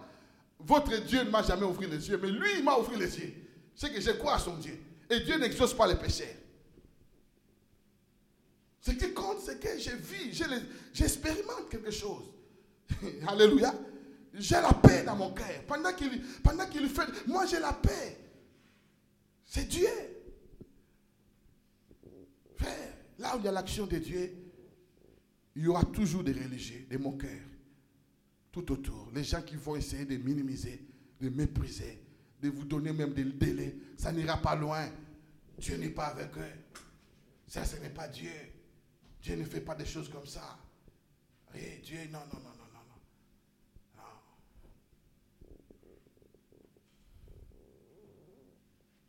Votre Dieu ne m'a jamais ouvert les yeux, mais lui, il m'a ouvert les yeux. C'est que je crois à son Dieu. Et Dieu n'exauce pas les péchés. Ce qui compte, c'est que je vis, j'expérimente quelque chose. Alléluia. J'ai la paix dans mon cœur. Pendant qu'il pendant fait, moi j'ai la paix. C'est Dieu. Frère, là où il y a l'action de Dieu, il y aura toujours des religieux, des moqueurs, tout autour. Les gens qui vont essayer de minimiser, de mépriser, de vous donner même des délais. Ça n'ira pas loin. Dieu n'est pas avec eux. Ça, ce n'est pas Dieu. Dieu ne fait pas des choses comme ça. Et Dieu, non, non, non, non, non. non.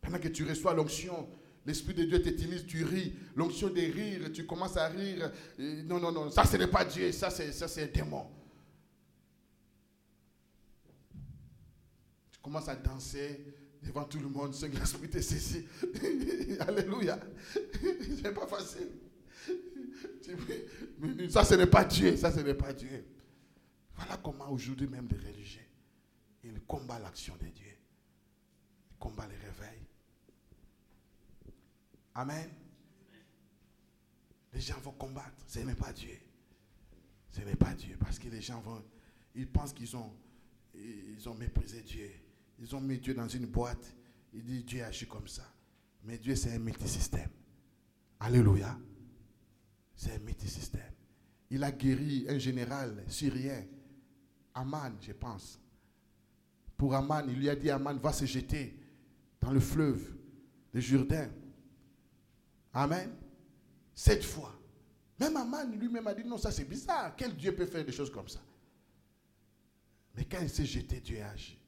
Pendant que tu reçois l'onction, l'Esprit de Dieu t'utilise, tu ris. L'onction de rire, tu commences à rire. Non, non, non, ça ce n'est pas Dieu, ça c'est, ça c'est un démon. Tu commences à danser devant tout le monde, c'est que l'Esprit te saisit. Alléluia. c'est pas facile. Ça ce n'est pas Dieu, ça ce n'est pas Dieu. Voilà comment aujourd'hui même des religieux, ils combattent l'action de Dieu. Ils combattent les réveils. Amen. Les gens vont combattre. Ce n'est pas Dieu. Ce n'est pas Dieu. Parce que les gens vont. Ils pensent qu'ils ont, ils ont méprisé Dieu. Ils ont mis Dieu dans une boîte. Ils disent Dieu agit comme ça. Mais Dieu, c'est un multisystème. Alléluia. C'est un multisystème. Il a guéri un général syrien, Aman, je pense. Pour Aman, il lui a dit Aman, va se jeter dans le fleuve de Jourdain. Amen. Sept fois. Même Aman lui-même a dit non, ça c'est bizarre. Quel Dieu peut faire des choses comme ça? Mais quand il s'est jeté, Dieu a agi.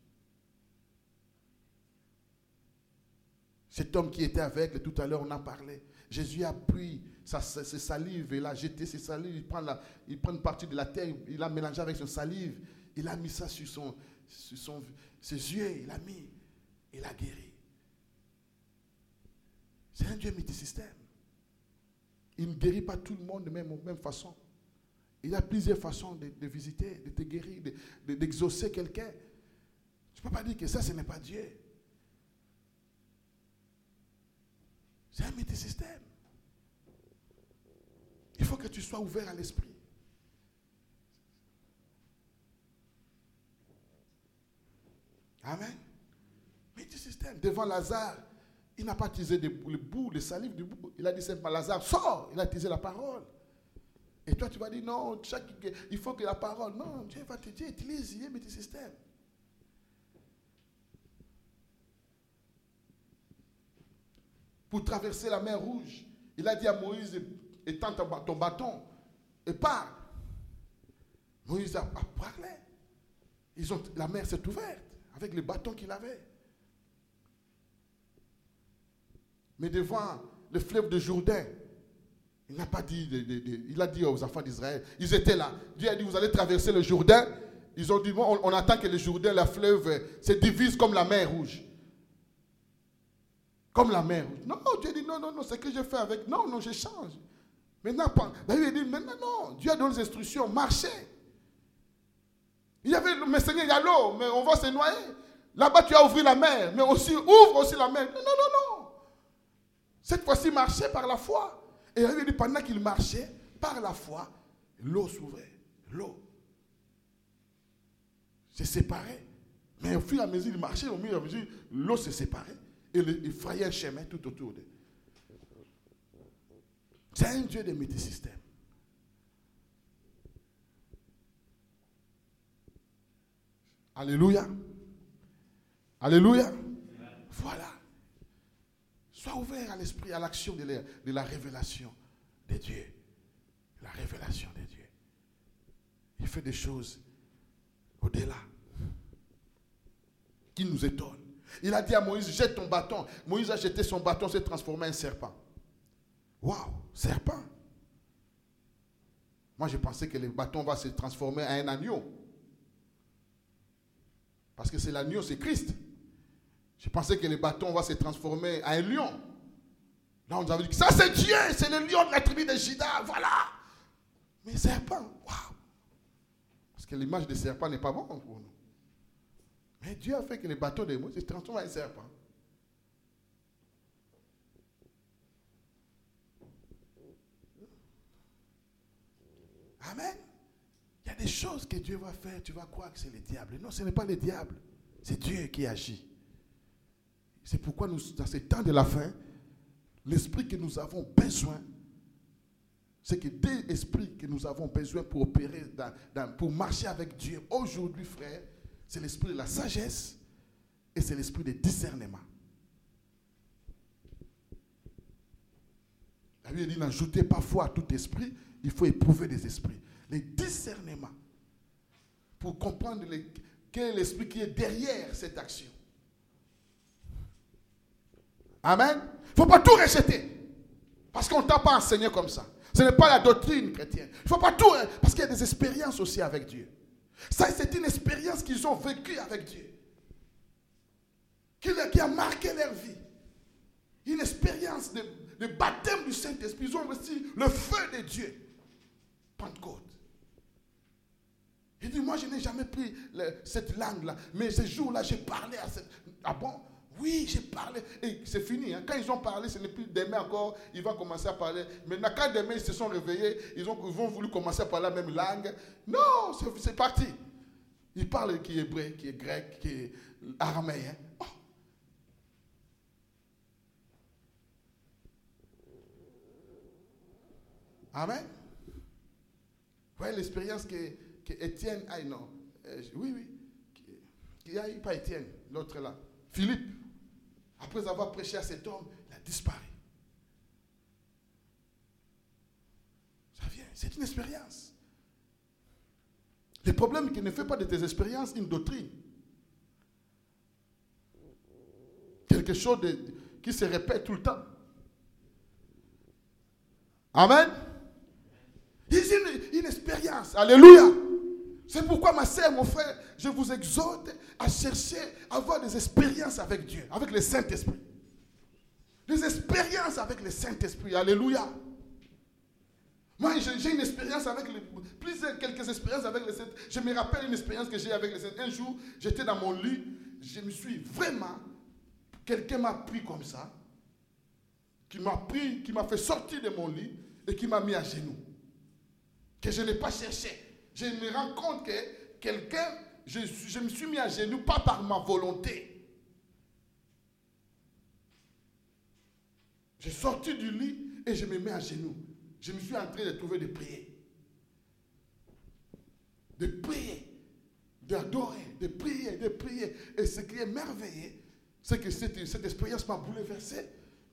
Cet homme qui était avec, tout à l'heure, on en parlait. Jésus a pris sa, ses salives, il a jeté ses salives, il prend, la- il prend une partie de la terre, il a mélangé avec son salive, il a mis ça sur, son, sur ses yeux, il a mis, il a guéri. C'est un Dieu multisystème. Il ne guérit pas tout le monde de même, même façon. Il a plusieurs façons de, visiter, de te guérir, de- de- d'exaucer quelqu'un. Tu ne peux pas dire que ça, ce n'est pas Dieu. C'est un multisystème. Il faut que tu sois ouvert à l'esprit. Amen. Multisystème. Devant Lazare, il n'a pas utilisé le bout, le salive du bout. Il a dit simplement Lazare, sors. Il a utilisé la parole. Et toi, tu vas dire non, il faut que la parole. Non, Dieu va te dire utilise, il y a multisystème. Pour traverser la mer rouge, il a dit à Moïse étends ton bâton et parle. Moïse a, parlé. Ils ont, la mer s'est ouverte avec le bâton qu'il avait. Mais devant le fleuve de Jourdain, il n'a pas dit, il a dit aux enfants d'Israël, ils étaient là. Dieu a dit, vous allez traverser le Jourdain. Ils ont dit, on, on attend que le Jourdain, la fleuve, se divise comme la mer rouge. Comme la mer rouge. Non, Dieu dit, non, non, non, c'est que je fais avec. Non, non, je change. Maintenant, David dit, maintenant, non, Dieu a donné les instructions, marchez. Il y avait, mais Seigneur, il y a l'eau, mais on va se noyer. Là-bas, tu as ouvert la mer, mais aussi, ouvre aussi la mer. Non, non, non, non. Cette fois-ci, marchez par la foi. Et il dit, pendant qu'il marchait, par la foi, l'eau s'ouvrait. L'eau. s'est séparée. Mais au fur et à mesure, il marchait, au fur et à mesure, l'eau s'est séparée. Et il frayait un chemin tout autour de c'est un Dieu de multisystèmes. Alléluia. Alléluia. Voilà. Sois ouvert à l'esprit, à l'action de, la, révélation de Dieu. La révélation de Dieu. Il fait des choses au-delà qui nous étonnent. Il a dit à Moïse, jette ton bâton. Moïse a jeté son bâton, s'est transformé en serpent. Waouh, serpent. Moi, je pensais que le bâton va se transformer en un agneau. Parce que c'est l'agneau, c'est Christ. Je pensais que le bâton va se transformer en un lion. Là, on nous avait dit que ça, c'est Dieu, c'est le lion de la tribu de Judas. Voilà. Mais serpent, waouh. Parce que l'image de serpent n'est pas bonne pour nous. Mais Dieu a fait que le bâton de Moïse se transforme en un serpent. Amen. Il y a des choses que Dieu va faire, tu vas croire que c'est le diable. Non, ce n'est pas le diable. C'est Dieu qui agit. C'est pourquoi dans ces temps de la fin, l'esprit que nous avons besoin, c'est que des esprits que nous avons besoin pour opérer, pour marcher avec Dieu aujourd'hui, frère, c'est l'esprit de la sagesse et c'est l'esprit de discernement. La Bible dit n'ajoutez pas foi à tout esprit, il faut éprouver des esprits. Les discernements pour comprendre quel est l'esprit qui est derrière cette action. Amen. Il ne faut pas tout rejeter. Parce qu'on ne t'a pas enseigné comme ça. Ce n'est pas la doctrine chrétienne. Il ne faut pas tout. Parce qu'il y a des expériences aussi avec Dieu. Ça, c'est une expérience qu'ils ont vécue avec Dieu. Qui, a marqué leur vie. Une expérience de, baptême du Saint-Esprit. Ils ont reçu le feu de Dieu. Pentecôte. Il dit, moi je n'ai jamais pris cette langue-là, mais ce jour-là, j'ai parlé à cette... Ah bon? Oui, j'ai parlé. Et c'est fini. Hein. Quand ils ont parlé, ce n'est plus demain encore, ils vont commencer à parler. Maintenant, quand demain ils se sont réveillés, ils ont, ils voulu commencer à parler la même langue. Non, c'est parti. Ils parlent qui est hébreu, qui est grec, qui est araméen. Oh. Amen voyez l'expérience que, que, Étienne a, non. Euh, oui, oui. Qui a pas Étienne, l'autre là. Philippe, après avoir prêché à cet homme, il a disparu. Ça vient, c'est une expérience. Le problème c'est qu'il ne fait pas de tes expériences une doctrine. Quelque chose qui se répète tout le temps. Amen. Une, une expérience. Alléluia. C'est pourquoi, ma sœur, mon frère, je vous exhorte à chercher à avoir des expériences avec Dieu, avec le Saint-Esprit. Des expériences avec le Saint-Esprit. Alléluia. Moi, j'ai une expérience avec le, plusieurs, quelques expériences avec le Saint. Je me rappelle une expérience que j'ai avec le Saint. Un jour, j'étais dans mon lit, je me suis vraiment, quelqu'un m'a pris comme ça. qui m'a pris, qui m'a fait sortir de mon lit et qui m'a mis à genoux. Que je n'ai pas cherché. Je me rends compte que quelqu'un, je, me suis mis à genoux pas par ma volonté. J'ai sorti du lit et je me mets à genoux. Je me suis en train de trouver de prier. De prier, d'adorer, de prier, de prier. Et ce qui est merveilleux, c'est que cette, expérience m'a bouleversé.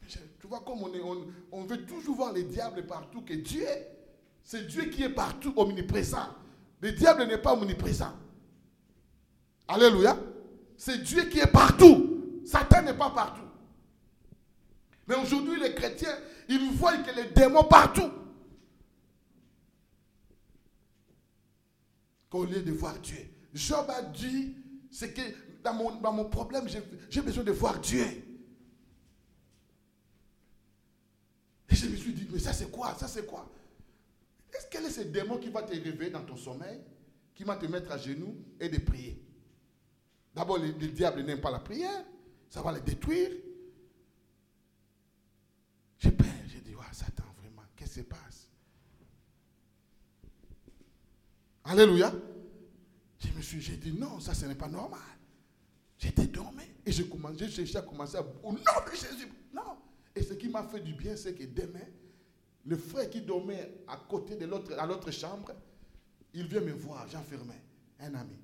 Tu vois, comme on, on veut toujours voir les diables partout, que Dieu, c'est Dieu qui est partout, omniprésent. Le diable n'est pas omniprésent. Alléluia. C'est Dieu qui est partout. Satan n'est pas partout. Mais aujourd'hui, les chrétiens, ils voient que les démons partout. Qu'au lieu de voir Dieu. Job a dit, c'est que dans mon, dans mon problème, j'ai besoin de voir Dieu. Et je me suis dit, mais ça c'est quoi? Ça c'est quoi? Est-ce quel est ce démon qui va te réveiller dans ton sommeil, qui va te mettre à genoux et de prier? D'abord, le, le diable n'aime pas la prière, ça va le détruire. J'ai peur, j'ai dit, ouais, Satan, vraiment, qu'est-ce qui se passe? Alléluia. Je me suis, j'ai dit, non, ça, ce n'est pas normal. J'étais dormi et j'ai commencé, j'ai cherché à commencer à, au nom de Jésus. Non. Et ce qui m'a fait du bien, c'est que demain, le frère qui dormait à côté de l'autre, à l'autre chambre, il vient me voir, Jean un ami.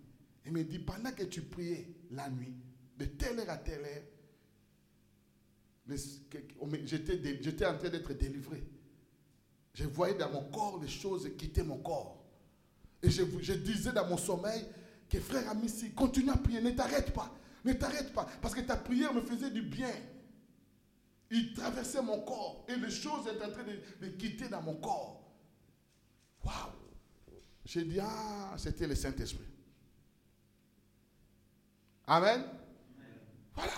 Il me dit, pendant que tu priais la nuit, de telle heure à telle heure, j'étais en train d'être délivré. Je voyais dans mon corps les choses quitter mon corps. Et je disais dans mon sommeil que frère Amissi, continue à prier, ne t'arrête pas. Ne t'arrête pas. Parce que ta prière me faisait du bien. Il traversait mon corps. Et les choses étaient en train de, quitter dans mon corps. Waouh! J'ai dit, ah, c'était le Saint-Esprit. Amen. Voilà.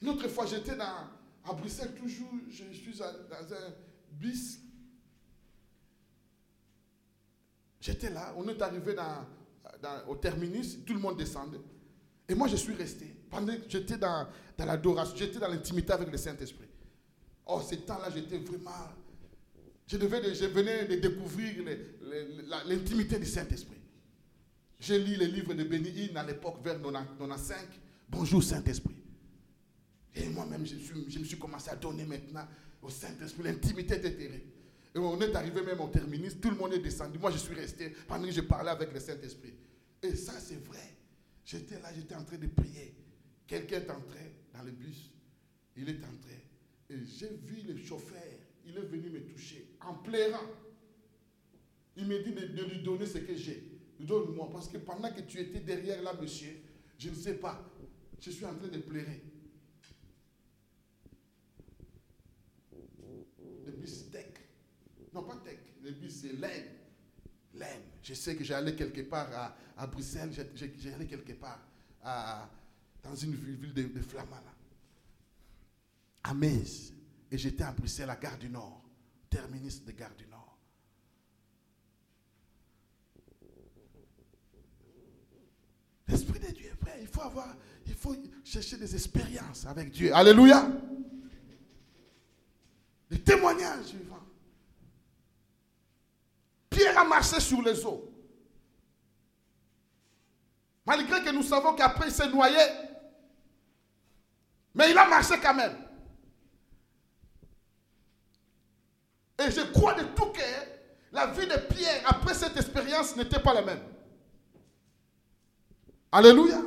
Une autre fois, j'étais à Bruxelles, toujours, je suis dans un bus. J'étais là, on est arrivé dans- au terminus, tout le monde descendait. Et moi, je suis resté. Pendant que j'étais dans, dans l'adoration, j'étais dans l'intimité avec le Saint-Esprit. Oh, ces temps-là, j'étais vraiment. Je, devais, de- je venais de découvrir l'intimité du Saint-Esprit. J'ai lu les livres de Hinn à l'époque, vers 90 95. Bonjour Saint-Esprit. Et moi-même, je, je me suis commencé à donner maintenant au Saint-Esprit. L'intimité terrible. Et on est arrivé même au terminus, tout le monde est descendu. Moi, je suis resté pendant que je parlais avec le Saint-Esprit. Et ça, c'est vrai. J'étais là, j'étais en train de prier. Quelqu'un est entré dans le bus. Il est entré. Et j'ai vu le chauffeur. Il est venu me toucher en pleurant. Il me dit de, lui donner ce que j'ai. Donne-moi. Parce que pendant que tu étais derrière là, monsieur, je ne sais pas. Je suis en train de pleurer. Le bus tech. Non, pas tech. Le bus, c'est laine. Laine. Je sais que j'allais quelque part à, Bruxelles. J'allais quelque part dans une ville, de, de Flamand. À Metz. Et j'étais à Bruxelles, à Gare du Nord. Terminus de Gare du Nord. L'Esprit de Dieu est prêt. Il faut avoir, il faut chercher des expériences avec Dieu. Alléluia. Des témoignages suivants. Pierre a marché sur les eaux. Malgré que nous savons qu'après il s'est noyé. Mais il a marché quand même. Et je crois de tout cœur, la vie de Pierre après cette expérience n'était pas la même. Alléluia.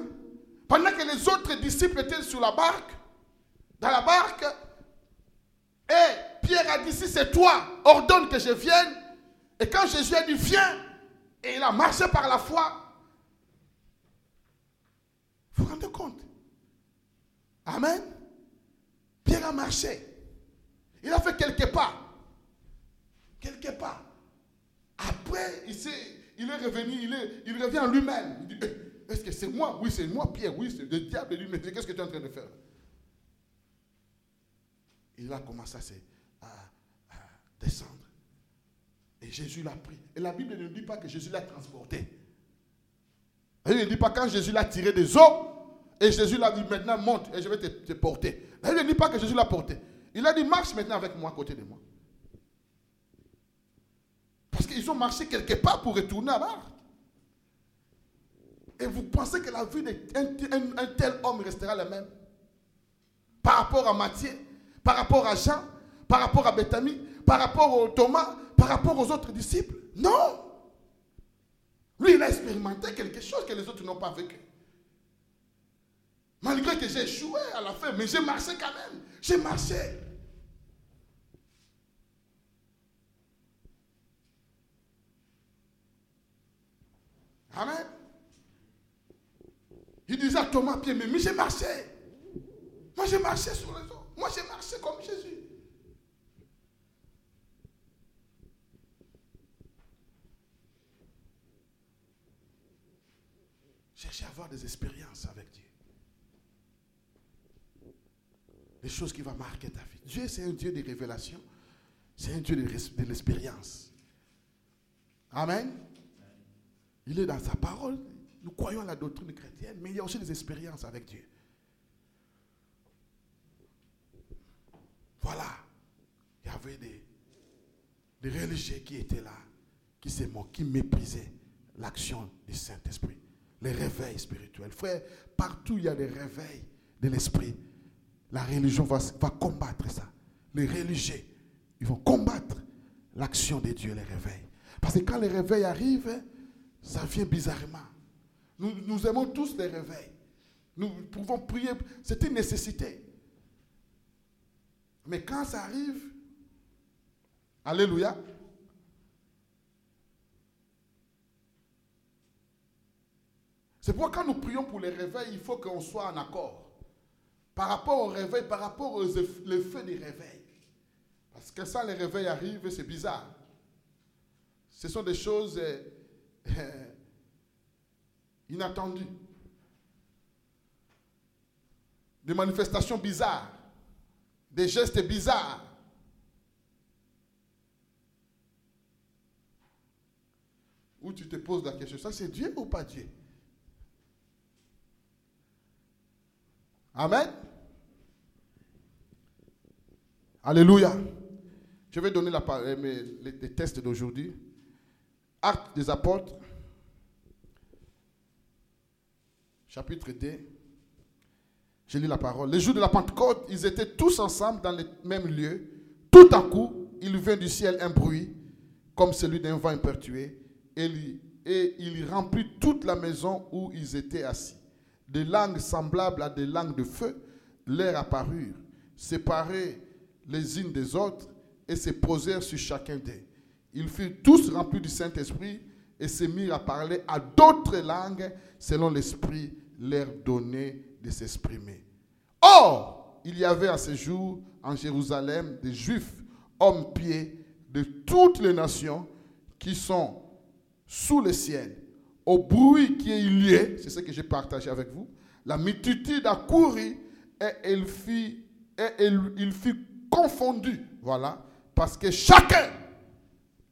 Pendant que les autres disciples étaient sur la barque, dans la barque, et Pierre a dit, si c'est toi, ordonne que je vienne. Et quand Jésus a dit, viens, et il a marché par la foi, vous vous rendez compte? Amen. Pierre a marché. Il a fait quelques pas. Quelques pas. Après, il, s'est- il est revenu, il, est, il revient en lui-même. Il dit, Eh, est-ce que c'est moi? Oui, c'est moi, Pierre. Oui, c'est le diable lui-même. Qu'est-ce que tu es en train de faire? Il a commencé à descendre. Et Jésus l'a pris. Et la Bible ne dit pas que Jésus l'a transporté. Elle ne dit pas quand Jésus l'a tiré des eaux. Et Jésus l'a dit maintenant monte et je vais te, te porter. Elle ne dit pas que Jésus l'a porté. Il a dit, marche maintenant avec moi à côté de moi. Qu'ils ont marché quelque part pour retourner à Marthe. Et vous pensez que la vie d'un tel homme restera la même? Par rapport à Matthieu, par rapport à Jean, par rapport à Bethany, par rapport au Thomas, par rapport aux autres disciples? Non Lui, il a expérimenté quelque chose que les autres n'ont pas vécu. Malgré que j'ai échoué à la fin, mais j'ai marché quand même. J'ai marché. Amen. Il disait à Thomas Pierre, mais j'ai marché. Moi j'ai marché sur les eaux. Moi j'ai marché comme Jésus. Cherchez à avoir des expériences avec Dieu. Des choses qui vont marquer ta vie. Dieu, c'est un Dieu de révélation. C'est un Dieu de l'expérience. Amen. Il est dans sa parole. Nous croyons à la doctrine chrétienne, mais il y a aussi des expériences avec Dieu. Voilà. Il y avait des, des religieux qui étaient là, qui se qui méprisaient l'action du Saint-Esprit. Les réveils spirituels. Frère, partout il y a des réveils de l'esprit. La religion va, va combattre ça. Les religieux, ils vont combattre l'action de Dieu, les réveils. Parce que quand les réveils arrivent, ça vient bizarrement. Nous, aimons tous les réveils. Nous pouvons prier. C'est une nécessité. Mais quand ça arrive, Alléluia. C'est pourquoi quand nous prions pour les réveils, il faut qu'on soit en accord. Par rapport au réveil, par rapport aux effets des réveils. Parce que ça, les réveils arrivent, c'est bizarre. Ce sont des choses euh, inattendues. Des manifestations bizarres. Des gestes bizarres. Où tu te poses la question, ça c'est Dieu ou pas Dieu? Amen. Alléluia. Je vais donner la, les, les tests d'aujourd'hui. Actes des apôtres, chapitre 2. Je lis la parole. Les jours de la Pentecôte, ils étaient tous ensemble dans le même lieu. Tout à coup, il vint du ciel un bruit, comme celui d'un vent impertué, et il, et il remplit toute la maison où ils étaient assis. Des langues semblables à des langues de feu leur apparurent, séparées les unes des autres, et se posèrent sur chacun d'eux. Ils furent tous remplis du Saint-Esprit et se mirent à parler à d'autres langues selon l'Esprit leur donnait de s'exprimer. Or, il y avait à ce jour en Jérusalem des Juifs, hommes pieds de toutes les nations qui sont sous le ciel. Au bruit qui est lié, c'est ce que j'ai partagé avec vous, la multitude a couru et et il fut confondu. Voilà. Parce que chacun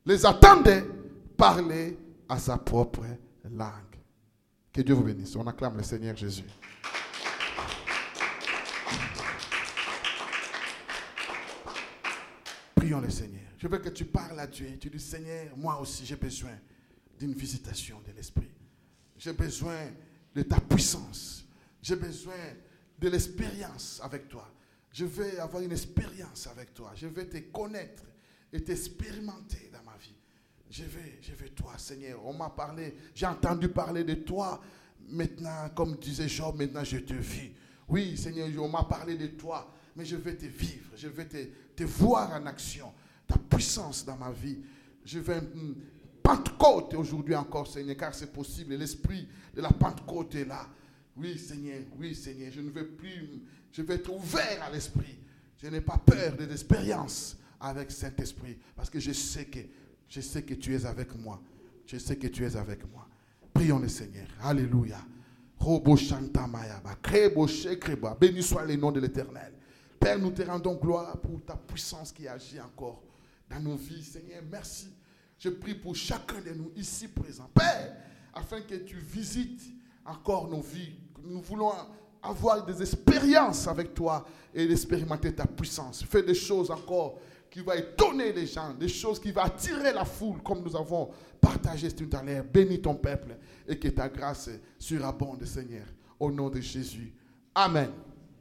les attendait parler à sa propre langue. Que Dieu vous bénisse. On acclame le Seigneur Jésus. Prions le Seigneur. Je veux que tu parles à Dieu. Tu dis, Seigneur, moi aussi j'ai besoin d'une visitation de l'Esprit. J'ai besoin de ta puissance. J'ai besoin de l'expérience avec toi. Je veux avoir une expérience avec toi. Je veux te connaître et t'expérimenter dans ma. Je veux, je veux toi, Seigneur. On m'a parlé, j'ai entendu parler de toi. Maintenant, comme disait Job, maintenant je te vis. Oui, Seigneur, on m'a parlé de toi, mais je veux te vivre. Je veux te, te voir en action. Ta puissance dans ma vie. Je veux une Pentecôte aujourd'hui encore, Seigneur, car c'est possible. L'esprit de la Pentecôte est là. Oui, Seigneur, oui, Seigneur. Je ne veux plus je vais être ouvert à l'esprit. Je n'ai pas peur de l'expérience avec Saint-Esprit parce que je sais que je sais que tu es avec moi. Je sais que tu es avec moi. Prions le Seigneur. Alléluia. Béni soit le nom de l'Éternel. Père, nous te rendons gloire pour ta puissance qui agit encore dans nos vies. Seigneur, merci. Je prie pour chacun de nous ici présents. Père, afin que tu visites encore nos vies. Nous voulons avoir des expériences avec toi et d'expérimenter ta puissance. Fais des choses encore qui vont étonner les gens, des choses qui vont attirer la foule, comme nous avons partagé tout à l'heure. Bénis ton peuple et que ta grâce surabonde, Seigneur. Au nom de Jésus. Amen.